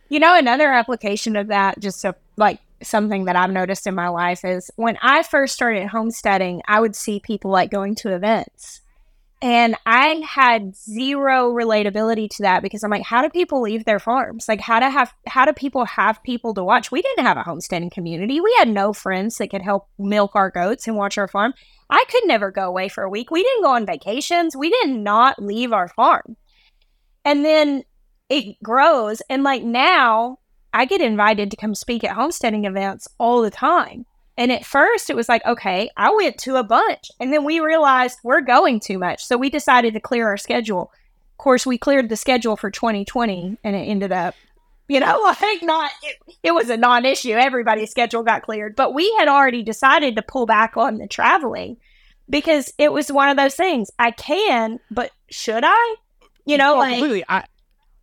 You know another application of that just like something that i've noticed in my life is when i first started homesteading i would see people like going to events and I had zero relatability to that because I'm like, how do people leave their farms? Like, how to have, how do people have people to watch? We didn't have a homesteading community. We had no friends that could help milk our goats and watch our farm. I could never go away for a week. We didn't go on vacations. We did not leave our farm. And then it grows. And like now, I get invited to come speak at homesteading events all the time. And at first, it was like, okay, I went to a bunch. And then we realized we're going too much. So we decided to clear our schedule. Of course, we cleared the schedule for 2020 and it ended up, you know, *laughs* like not, it, it was a non issue. Everybody's schedule got cleared. But we had already decided to pull back on the traveling because it was one of those things. I can, but should I? You know, like. Completely. I,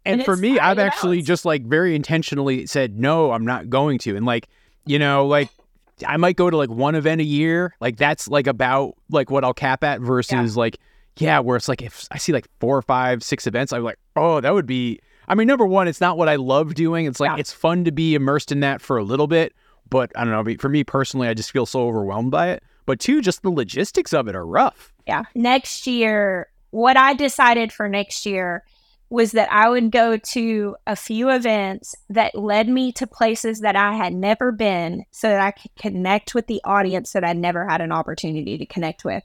and, and for me, I've actually just like very intentionally said, no, I'm not going to. And like, you know, like I might go to like one event a year. Like that's like about like what I'll cap at versus yeah. like yeah, where it's like if I see like four or five, six events, I'm like, oh, that would be. I mean, number one, it's not what I love doing. It's like yeah. it's fun to be immersed in that for a little bit, but I don't know. For me personally, I just feel so overwhelmed by it. But two, just the logistics of it are rough. Yeah. Next year, what I decided for next year was that I would go to a few events that led me to places that I had never been so that I could connect with the audience that I never had an opportunity to connect with.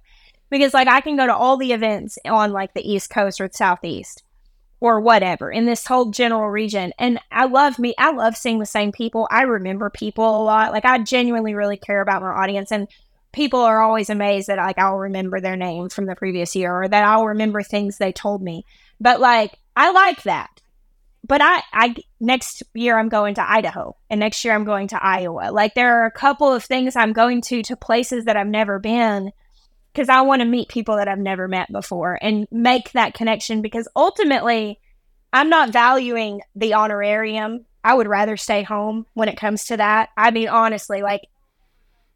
Because, like, I can go to all the events on like the East Coast or the Southeast or whatever in this whole general region. And I love me, I love seeing the same people. I remember people a lot. Like, I genuinely really care about my audience. And people are always amazed that, like, I'll remember their name from the previous year or that I'll remember things they told me. But, like, I like that. But I, I next year I'm going to Idaho, and next year I'm going to Iowa. Like there are a couple of things I'm going to to places that I've never been because I want to meet people that I've never met before and make that connection. Because ultimately, I'm not valuing the honorarium. I would rather stay home when it comes to that. I mean, honestly, like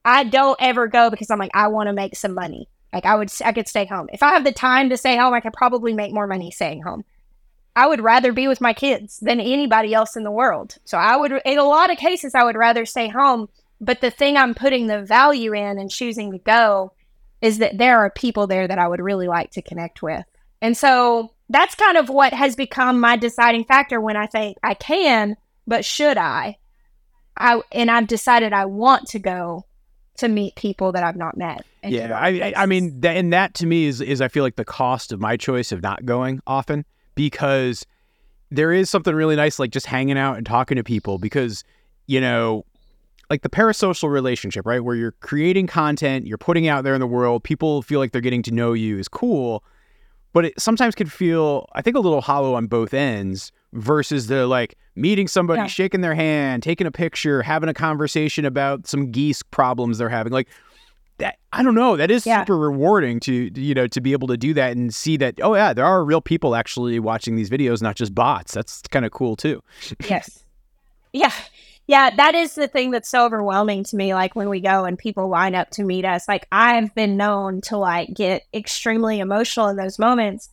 I don't ever go because I'm like I want to make some money. Like I would, I could stay home if I have the time to stay home. I could probably make more money staying home. I would rather be with my kids than anybody else in the world. So I would, in a lot of cases, I would rather stay home. But the thing I'm putting the value in and choosing to go is that there are people there that I would really like to connect with. And so that's kind of what has become my deciding factor when I think I can, but should I? I and I've decided I want to go to meet people that I've not met. Yeah, I, I mean, that, and that to me is is I feel like the cost of my choice of not going often because there is something really nice like just hanging out and talking to people because you know like the parasocial relationship right where you're creating content you're putting out there in the world people feel like they're getting to know you is cool but it sometimes can feel i think a little hollow on both ends versus the like meeting somebody Yeah. shaking their hand taking a picture having a conversation about some geese problems they're having like that i don't know that is Yeah. super rewarding to you know to be able to do that and see that oh yeah there are real people actually watching these videos not just bots that's kind of cool too *laughs* yes. Yeah. Yeah, that is the thing that's so overwhelming to me. Like when we go and people line up to meet us, like I've been known to like get extremely emotional in those moments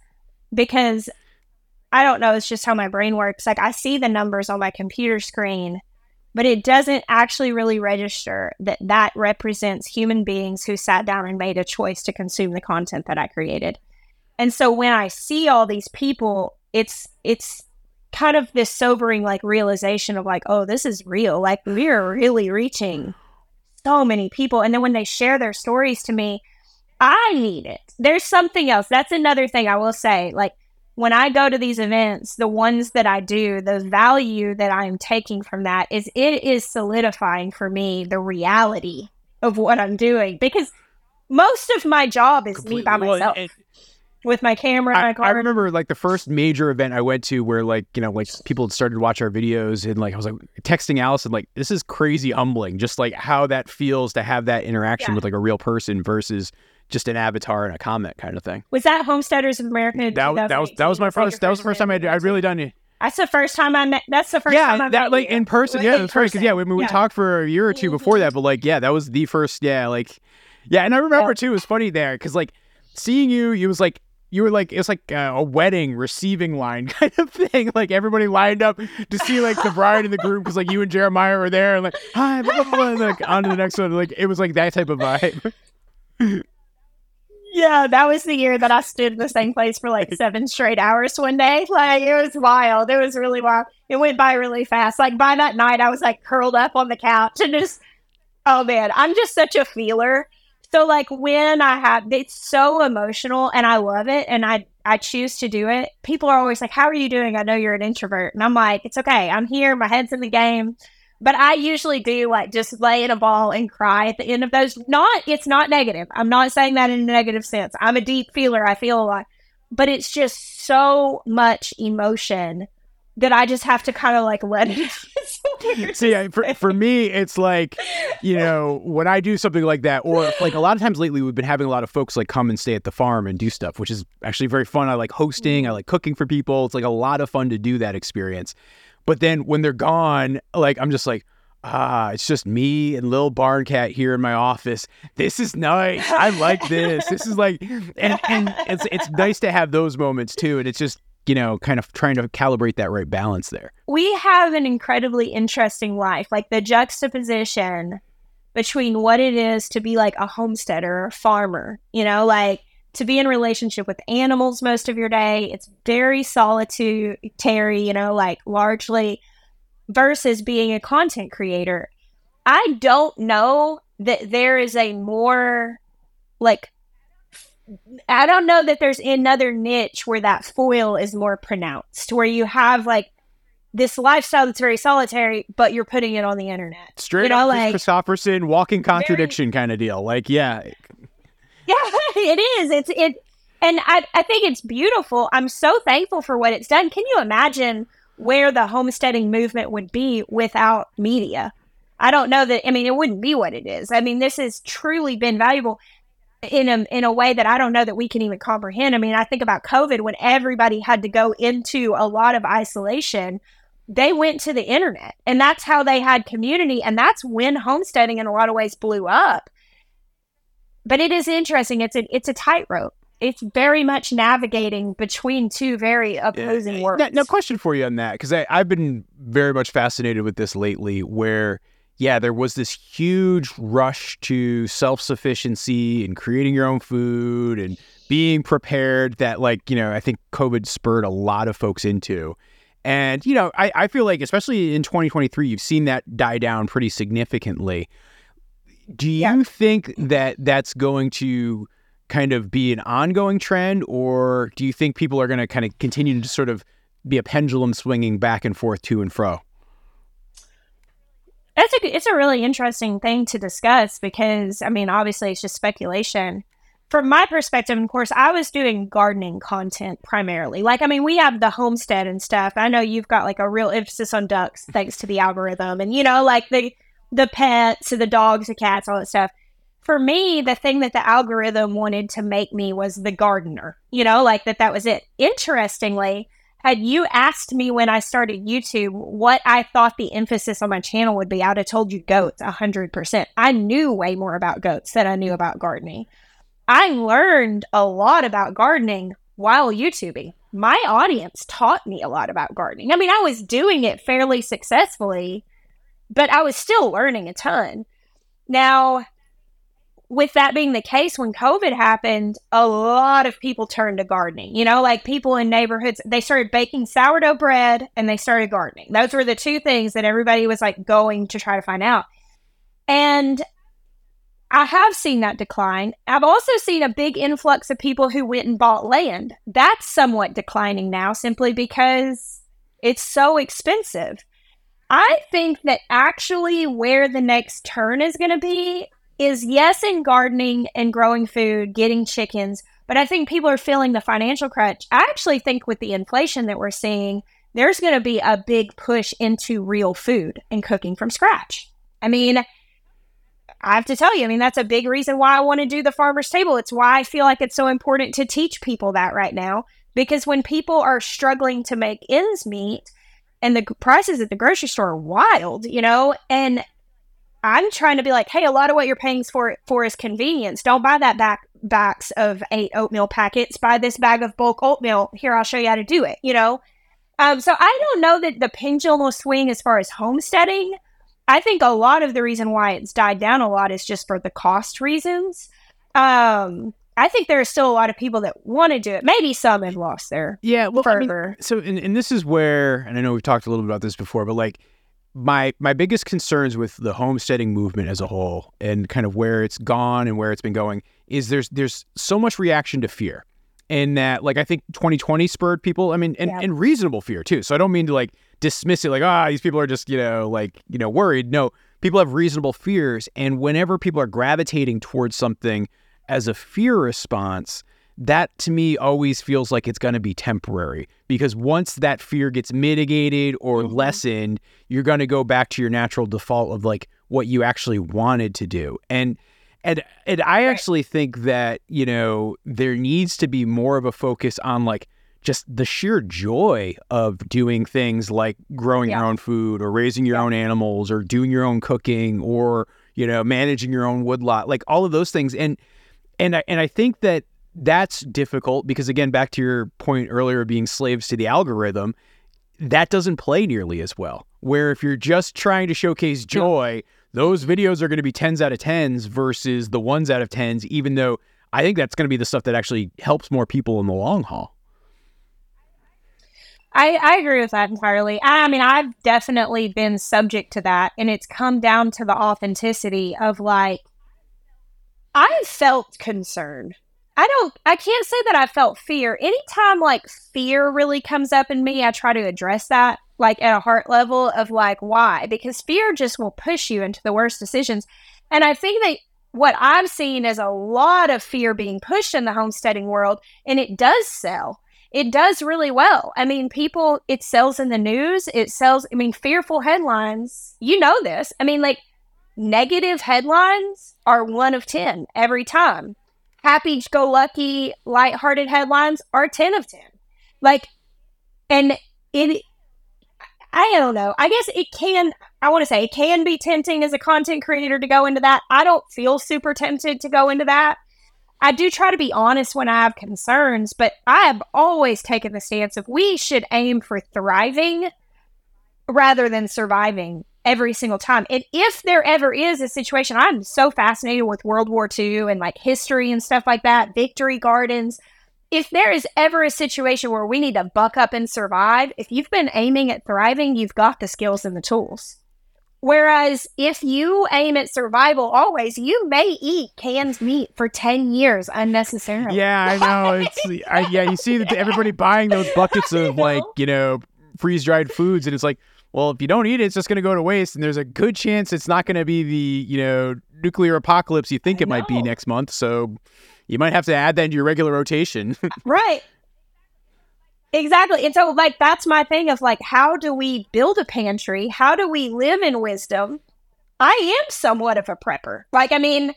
because I don't know, it's just how my brain works. Like I see the numbers on my computer screen, but it doesn't actually really register that that represents human beings who sat down and made a choice to consume the content that I created. And so when I see all these people, it's it's kind of this sobering like realization of like, oh, this is real. Like we're really reaching so many people. And then when they share their stories to me, I need it. There's something else. That's another thing I will say. Like when I go to these events, the ones that I do, the value that I'm taking from that is it is solidifying for me the reality of what I'm doing because most of my job is me by Well, myself with my camera and I, my I car. remember like the first major event I went to where like you know like people had started to watch our videos and like I was like texting Allison like this is crazy humbling just like how that feels to have that interaction Yeah. with like a real person versus just an avatar and a comment kind of thing. Was that Homesteaders of America? in That, was- that was that was my 2018? first that was the first time I'd, I'd really done it. That's the first time I met. That's the first time I Yeah, that met like you. in person. Was Yeah, in that's right. Because yeah, we, we Yeah. talked for a year or two before that, but like yeah, that was the first. Yeah, like yeah, and I remember Yeah. too. It was funny there because like seeing you, you was like you were like it was like uh, a wedding receiving line *laughs* kind of thing. Like everybody lined up to see like the bride and the groom because like you and Jeremiah were there and like hi, blah, blah, blah, and like on to the next one. Like it was like that type of vibe. *laughs* Yeah, that was the year that I stood in the same place for like *laughs* seven straight hours one day. Like it was wild. It was really wild. It went by really fast. Like by that night, I was like curled up on the couch and just, oh man, I'm just such a feeler. So like when I have, it's so emotional and I love it and I I choose to do it. People are always like, "How are you doing?" I know you're an introvert, and I'm like, "It's okay. I'm here. My head's in the game." But I usually do like just lay in a ball and cry at the end of those. Not, it's not negative. I'm not saying that in a negative sense. I'm a deep feeler. I feel a lot, but it's just so much emotion that I just have to kind of like let it. *laughs* It's so weird See, I- for, for me, it's like, you know, when I do something like that, or *laughs* like a lot of times lately, we've been having a lot of folks like come and stay at the farm and do stuff, which is actually very fun. I like hosting, I mm. like cooking for people. It's like a lot of fun to do that experience. But then when they're gone, like, I'm just like, ah, it's just me and Lil Barn Cat here in my office. This is nice. I like this. This is like, *laughs* and, and it's, it's nice to have those moments too. And it's just, you know, kind of trying to calibrate that right balance there. we have an incredibly interesting life. Like the juxtaposition between what it is to be like a homesteader or a farmer, you know, like to be in relationship with animals most of your day. It's very solitary, you know, like largely versus being a content creator. I don't know that there is a more like I don't know that there's another niche where that foil is more pronounced, where you have like this lifestyle that's very solitary, but you're putting it on the internet. Straight You know, up Kris like- Kristofferson, walking contradiction kind of deal. Like, yeah, Yeah, *laughs* it is. It's it, and I I think it's beautiful. I'm so thankful for what it's done. Can you imagine where the homesteading movement would be without media? I don't know that. I mean, it wouldn't be what it is. I mean, this has truly been valuable in a in a way that I don't know that we can even comprehend. I mean, I think about COVID when everybody had to go into a lot of isolation. They went to the internet, and that's how they had community, and that's when homesteading, in a lot of ways, blew up but it is interesting. It's a it's a tightrope. It's very much navigating between two very opposing worlds. Now, now, question for you on that, because I've been very much fascinated with this lately, where, yeah, there was this huge rush to self sufficiency and creating your own food and being prepared that, like, you know, I think COVID spurred a lot of folks into. And, you know, I, I feel like, especially in 2023, you've seen that die down pretty significantly. Do you Yeah. think that that's going to kind of be an ongoing trend, or do you think people are going to kind of continue to sort of be a pendulum swinging back and forth to and fro? That's a it's a really interesting thing to discuss because I mean obviously it's just speculation. From my perspective, of course, I was doing gardening content primarily. Like I mean, we have the homestead and stuff. I know you've got like a real emphasis on ducks thanks to the algorithm and you know like the the pets, the dogs, the cats, all that stuff. For me, the thing that the algorithm wanted to make me was the gardener. You know, like that that was it. Interestingly, had you asked me when I started YouTube what I thought the emphasis on my channel would be, I would have told you goats 100%. I knew way more about goats than I knew about gardening. I learned a lot about gardening while YouTubing. My audience taught me a lot about gardening. I mean, I was doing it fairly successfully, but I was still learning a ton. Now, with that being the case, when COVID happened, a lot of people turned to gardening. You know, like people in neighborhoods, they started baking sourdough bread and they started gardening. Those were the two things that everybody was like going to try to find out. And I have seen that decline. I've also seen a big influx of people who went and bought land. That's somewhat declining now simply because it's so expensive. I think that actually where the next turn is going to be is yes in gardening and growing food, getting chickens, but I think people are feeling the financial crunch. I actually think with the inflation that we're seeing, there's going to be a big push into real food and cooking from scratch. I mean, I have to tell you, I mean, that's a big reason why I want to do the farmer's table. It's why I feel like it's so important to teach people that right now. Because when people are struggling to make ends meet and the prices at the grocery store are wild, you know, and I'm trying to be like, hey, a lot of what you're paying for for is convenience. Don't buy that back backs of eight oatmeal packets. Buy this bag of bulk oatmeal. Here, I'll show you how to do it. You know, um, so I don't know that the pendulum will swing as far as homesteading. I think a lot of the reason why it's died down a lot is just for the cost reasons. Um, I think there are still a lot of people that want to do it. Maybe some have lost their yeah. Well, I mean, so and, and this is where, and I know we've talked a little bit about this before, but like my my biggest concerns with the homesteading movement as a whole and kind of where it's gone and where it's been going is there's there's so much reaction to fear and that like i think 2020 spurred people i mean and, yeah. and reasonable fear too so i don't mean to like dismiss it like ah these people are just you know like you know worried no people have reasonable fears and whenever people are gravitating towards something as a fear response that to me always feels like it's going to be temporary because once that fear gets mitigated or mm-hmm. lessened, you're going to go back to your natural default of like what you actually wanted to do. And and and I actually think that, you know, there needs to be more of a focus on like just the sheer joy of doing things like growing yeah. your own food or raising your yeah. own animals or doing your own cooking or, you know, managing your own woodlot, like all of those things. And and I and I think that that's difficult because again back to your point earlier being slaves to the algorithm that doesn't play nearly as well. Where if you're just trying to showcase joy those videos are going to be 10s out of 10s versus the ones out of 10s even though i think that's going to be the stuff that actually helps more people in the long haul. I, I agree with that entirely. I mean, I've definitely been subject to that, and it's come down to the authenticity of like, I felt concern. I don't I can't say that I felt fear. Anytime like fear really comes up in me, I try to address that like at a heart level of like why? Because fear just will push you into the worst decisions. And I think that what I've seen is a lot of fear being pushed in the homesteading world and it does sell. It does really well. I mean, people it sells in the news, it sells I mean fearful headlines. You know this. I mean like negative headlines are 1 of 10 every time happy go lucky, light-hearted headlines are 10 of 10. Like, and it, I don't know. I guess it can, I want to say, it can be tempting as a content creator to go into that. I don't feel super tempted to go into that. I do try to be honest when I have concerns, but I have always taken the stance of we should aim for thriving rather than surviving every single time. And if there ever is a situation, I'm so fascinated with World War II and like history and stuff like that, victory gardens. If there is ever a situation where we need to buck up and survive, if you've been aiming at thriving, you've got the skills and the tools. Whereas if you aim at survival always, you may eat canned meat for 10 years unnecessarily. Yeah, I know. *laughs* It's I, yeah, you see that everybody buying those buckets of like, you know, freeze dried foods and it's like, well, if you don't eat it, it's just going to go to waste and there's a good chance it's not going to be the, you know, nuclear apocalypse you think I it might be next month. So you might have to add that into your regular rotation. *laughs* Right. Exactly. And so, like, that's my thing of like, how do we build a pantry? How do we live in wisdom? I am somewhat of a prepper. Like, I mean,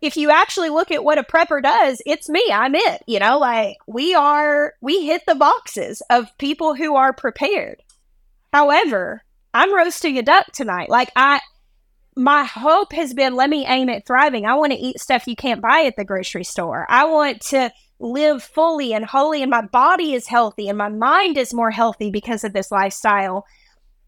if you actually look at what a prepper does, it's me. I'm it. You know, like, we are, we hit the boxes of people who are prepared. However, I'm roasting a duck tonight. Like, I, my hope has been let me aim at thriving. I want to eat stuff you can't buy at the grocery store. I want to live fully and wholly, and my body is healthy and my mind is more healthy because of this lifestyle.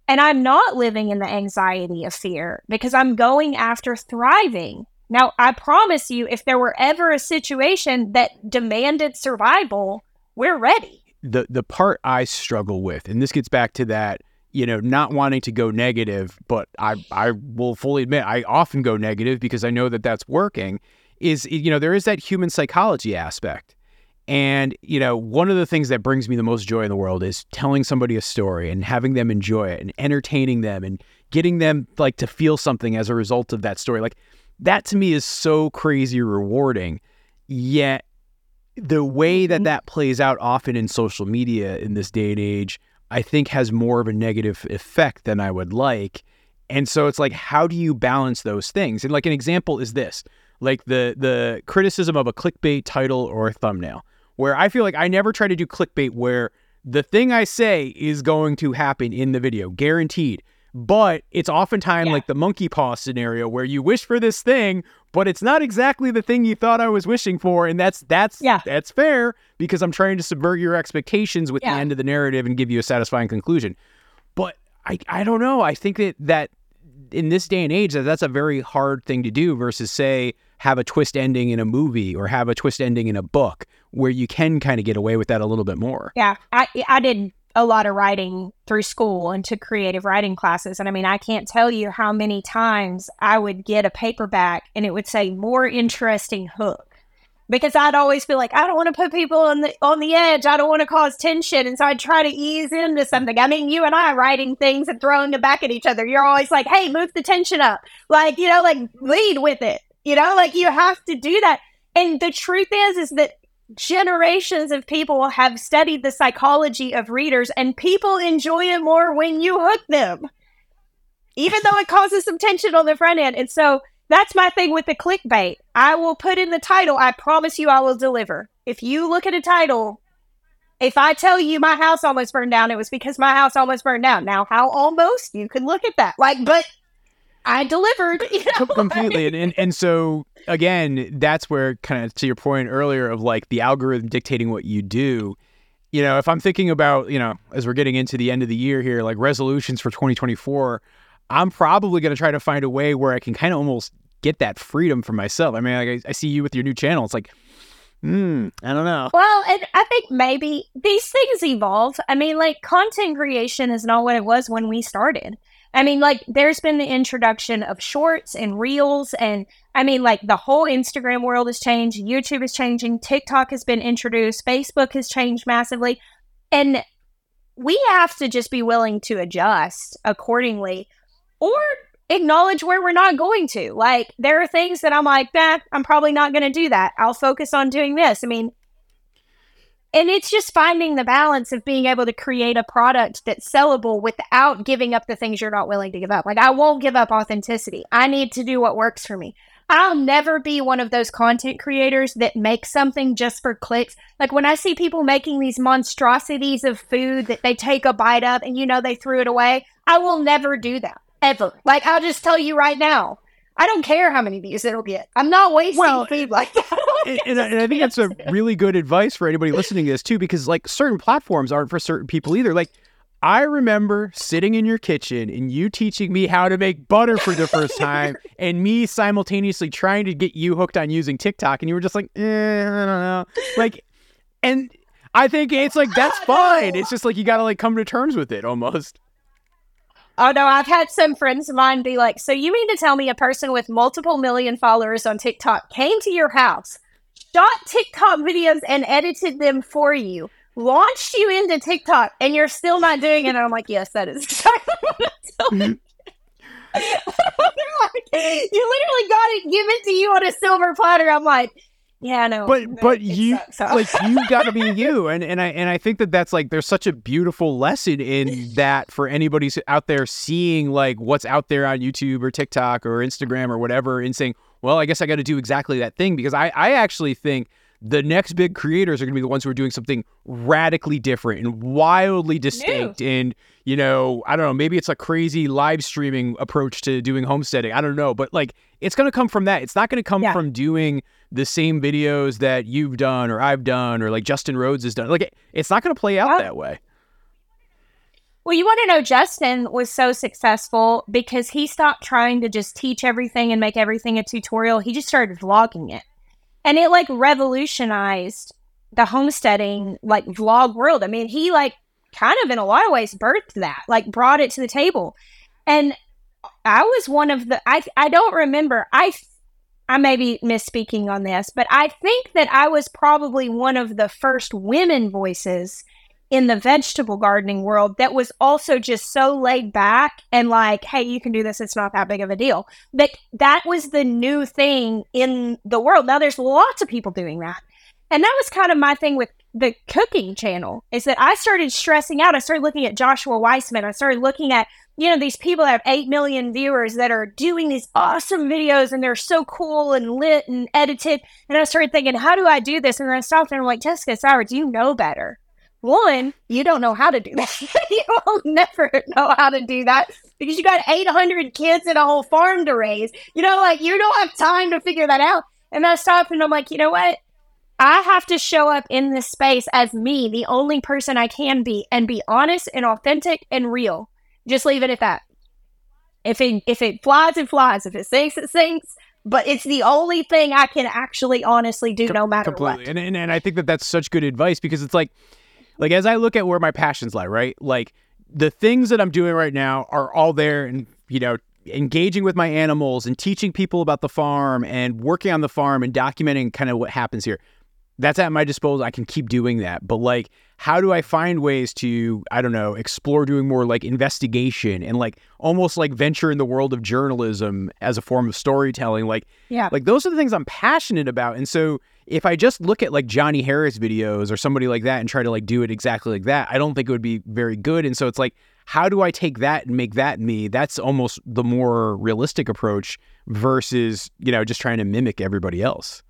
And I'm not living in the anxiety of fear because I'm going after thriving. Now, I promise you, if there were ever a situation that demanded survival, we're ready. the the part I struggle with, and this gets back to that, you know, not wanting to go negative, but I I will fully admit I often go negative because I know that that's working. Is you know there is that human psychology aspect, and you know one of the things that brings me the most joy in the world is telling somebody a story and having them enjoy it and entertaining them and getting them like to feel something as a result of that story. Like that to me is so crazy rewarding. Yet the way that Mhm. that plays out often in social media in this day and age, I think has more of a negative effect than I would like. And so it's like, how do you balance those things? And like an example is this, like the the criticism of a clickbait title or a thumbnail, where I feel like I never try to do clickbait where the thing I say is going to happen in the video, guaranteed. But it's oftentimes Yeah. like the monkey paw scenario where you wish for this thing, but it's not exactly the thing you thought I was wishing for, and that's that's Yeah. that's fair because I'm trying to subvert your expectations with Yeah. the end of the narrative and give you a satisfying conclusion. But I I don't know. I think that that in this day and age that that's a very hard thing to do versus say have a twist ending in a movie or have a twist ending in a book where you can kind of get away with that a little bit more. Yeah, I I did a lot of writing through school and took creative writing classes, and I mean, I can't tell you how many times I would get a paperback and it would say more interesting hook. Because I'd always feel like I don't want to put people on the on the edge. I don't want to cause tension, and so I'd try to ease into something. I mean, you and I writing things and throwing them back at each other. You're always like, "Hey, move the tension up," like you know, like lead with it. You know, like you have to do that. And the truth is, is that generations of people have studied the psychology of readers and people enjoy it more when you hook them even though it causes some tension on the front end. And so that's my thing with the clickbait. I will put in the title i promise you i will deliver. If you look at a title if i tell you my house almost burned down it was because my house almost burned down. Now how almost? You can look at that. Like but i delivered *laughs* you know? completely and, and and so again that's where kind of to your point earlier of like the algorithm dictating what you do you know if i'm thinking about you know as we're getting into the end of the year here like resolutions for 2024 i'm probably going to try to find a way where i can kind of almost get that freedom for myself i mean like, I, I see you with your new channel it's like hmm i don't know Well, and I think maybe these things evolve. I mean, like content creation is not what it was when we started. I mean, like there's been the introduction of shorts and reels, and I mean, like the whole Instagram world has changed. YouTube is changing. TikTok has been introduced. Facebook has changed massively, and we have to just be willing to adjust accordingly, or acknowledge where we're not going to. Like there are things that I'm like, that I'm probably not going to do that. I'll focus on doing this. I mean, and it's just finding the balance of being able to create a product that's sellable without giving up the things you're not willing to give up. Like, I won't give up authenticity. I need to do what works for me. I'll never be one of those content creators that make something just for clicks. Like, when I see people making these monstrosities of food that they take a bite of and you know they threw it away, I will never do that. Ever. Like, I'll just tell you right now. I don't care how many views it'll get. I'm not wasting Well, food like that. *laughs* and, and, I- and I think that's a really good advice for anybody listening to this too, because like certain platforms aren't for certain people either. Like I remember sitting in your kitchen and you teaching me how to make butter for the first *laughs* time, and me simultaneously trying to get you hooked on using TikTok, and you were just like, eh, I don't know, like, and I think it's like that's *laughs* fine. It's just like you got to like come to terms with it almost. Oh no, I've had some friends of mine be like, "So you mean to tell me a person with multiple million followers on TikTok came to your house, shot TikTok videos and edited them for you, launched you into TikTok, and you're still not doing it?" And I'm like, "Yes, that is exactly *laughs* what *laughs* I'm telling like, you literally got it given to you on a silver platter. I'm like, yeah, no. But but you sucks, like you got to be *laughs* you, and and I and I think that that's like there's such a beautiful lesson in that for anybody out there seeing like what's out there on YouTube or TikTok or Instagram or whatever, and saying, well, I guess I got to do exactly that thing because I I actually think the next big creators are going to be the ones who are doing something radically different and wildly distinct. New. And, you know, I don't know, maybe it's a crazy live streaming approach to doing homesteading. I don't know. But like, it's going to come from that. It's not going to come yeah. from doing the same videos that you've done or I've done or like Justin Rhodes has done. Like, it's not going to play out that way. Well, you want to know Justin was so successful because he stopped trying to just teach everything and make everything a tutorial. He just started vlogging it and it like revolutionized the homesteading like vlog world. I mean, he like kind of in a lot of ways birthed that, like brought it to the table. And I was one of the I I don't remember. I I may be misspeaking on this, but I think that I was probably one of the first women voices in the vegetable gardening world that was also just so laid back and like, hey, you can do this. It's not that big of a deal. But that was the new thing in the world. Now there's lots of people doing that. And that was kind of my thing with the cooking channel is that I started stressing out. I started looking at Joshua Weissman. I started looking at, you know, these people that have 8 million viewers that are doing these awesome videos and they're so cool and lit and edited. And I started thinking, how do I do this? And I stopped and I'm like, Jessica Sowards, do you know better? One, you don't know how to do *laughs* that. you will never know how to do that because you got 800 kids and a whole farm to raise. You know, like you don't have time to figure that out. And I stopped and I'm like, you know what? I have to show up in this space as me, the only person I can be, and be honest and authentic and real. Just leave it at that. If it if it flies, it flies. If it sinks, it sinks. But it's the only thing I can actually honestly do, no matter Completely. what. And, and and I think that that's such good advice because it's like like as I look at where my passions lie, right? Like the things that I'm doing right now are all there and you know engaging with my animals and teaching people about the farm and working on the farm and documenting kind of what happens here. That's at my disposal. I can keep doing that. But like how do I find ways to, I don't know, explore doing more like investigation and like almost like venture in the world of journalism as a form of storytelling? Like, yeah, like those are the things I'm passionate about. And so if I just look at like Johnny Harris videos or somebody like that and try to like do it exactly like that, I don't think it would be very good. And so it's like, how do I take that and make that me? That's almost the more realistic approach versus, you know, just trying to mimic everybody else.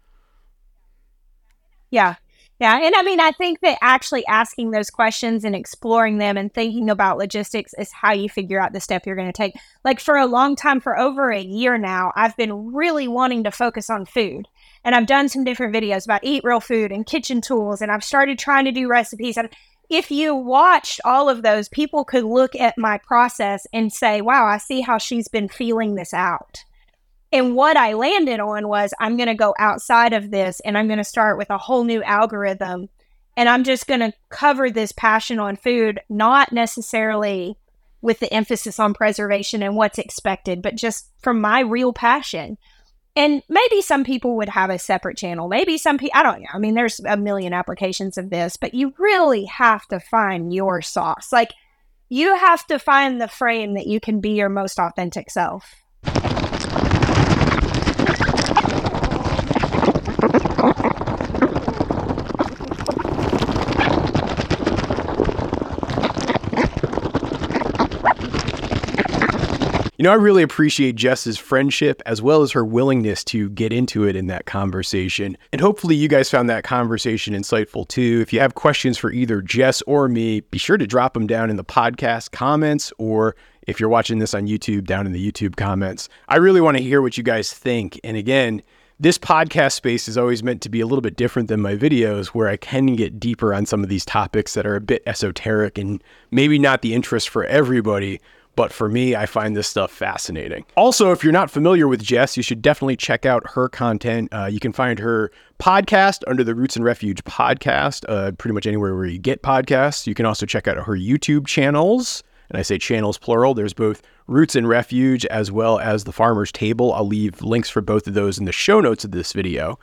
Yeah. Yeah. And I mean, I think that actually asking those questions and exploring them and thinking about logistics is how you figure out the step you're going to take. Like for a long time, for over a year now, I've been really wanting to focus on food. And I've done some different videos about eat real food and kitchen tools. And I've started trying to do recipes. And if you watched all of those, people could look at my process and say, wow, I see how she's been feeling this out. And what I landed on was I'm going to go outside of this and I'm going to start with a whole new algorithm. And I'm just going to cover this passion on food, not necessarily with the emphasis on preservation and what's expected, but just from my real passion. And maybe some people would have a separate channel. Maybe some people, I don't know. I mean, there's a million applications of this, but you really have to find your sauce. Like, you have to find the frame that you can be your most authentic self. You know, I really appreciate Jess's friendship as well as her willingness to get into it in that conversation. And hopefully, you guys found that conversation insightful too. If you have questions for either Jess or me, be sure to drop them down in the podcast comments or if you're watching this on YouTube, down in the YouTube comments. I really want to hear what you guys think. And again, this podcast space is always meant to be a little bit different than my videos, where I can get deeper on some of these topics that are a bit esoteric and maybe not the interest for everybody. But for me, I find this stuff fascinating. Also, if you're not familiar with Jess, you should definitely check out her content. Uh, you can find her podcast under the Roots and Refuge podcast, uh, pretty much anywhere where you get podcasts. You can also check out her YouTube channels and I say channels plural. There's both Roots and Refuge as well as the Farmer's Table. I'll leave links for both of those in the show notes of this video.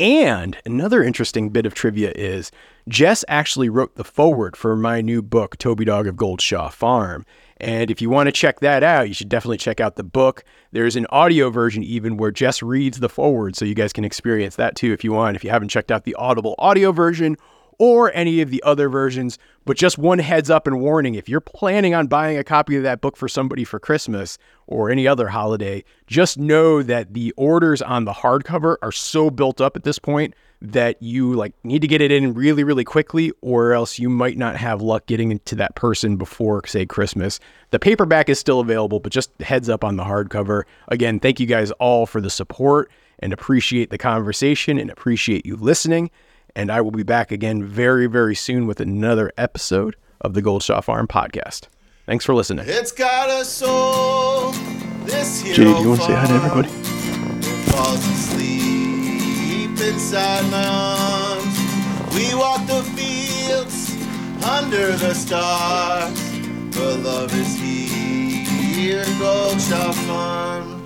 And another interesting bit of trivia is Jess actually wrote the foreword for my new book, Toby Dog of Gold Shaw Farm. And if you want to check that out, you should definitely check out the book. There's an audio version even where Jess reads the foreword, so you guys can experience that too if you want. If you haven't checked out the Audible audio version or any of the other versions. But just one heads up and warning if you're planning on buying a copy of that book for somebody for Christmas or any other holiday, just know that the orders on the hardcover are so built up at this point that you like need to get it in really really quickly or else you might not have luck getting it to that person before say Christmas. The paperback is still available, but just heads up on the hardcover. Again, thank you guys all for the support and appreciate the conversation and appreciate you listening. And I will be back again very, very soon with another episode of the Gold Shaw Farm podcast. Thanks for listening. It's got a soul. This JD, do you want to say hi to everybody? Inside my arms. We walk the fields under the stars. For love is here Gold Shaw Farm.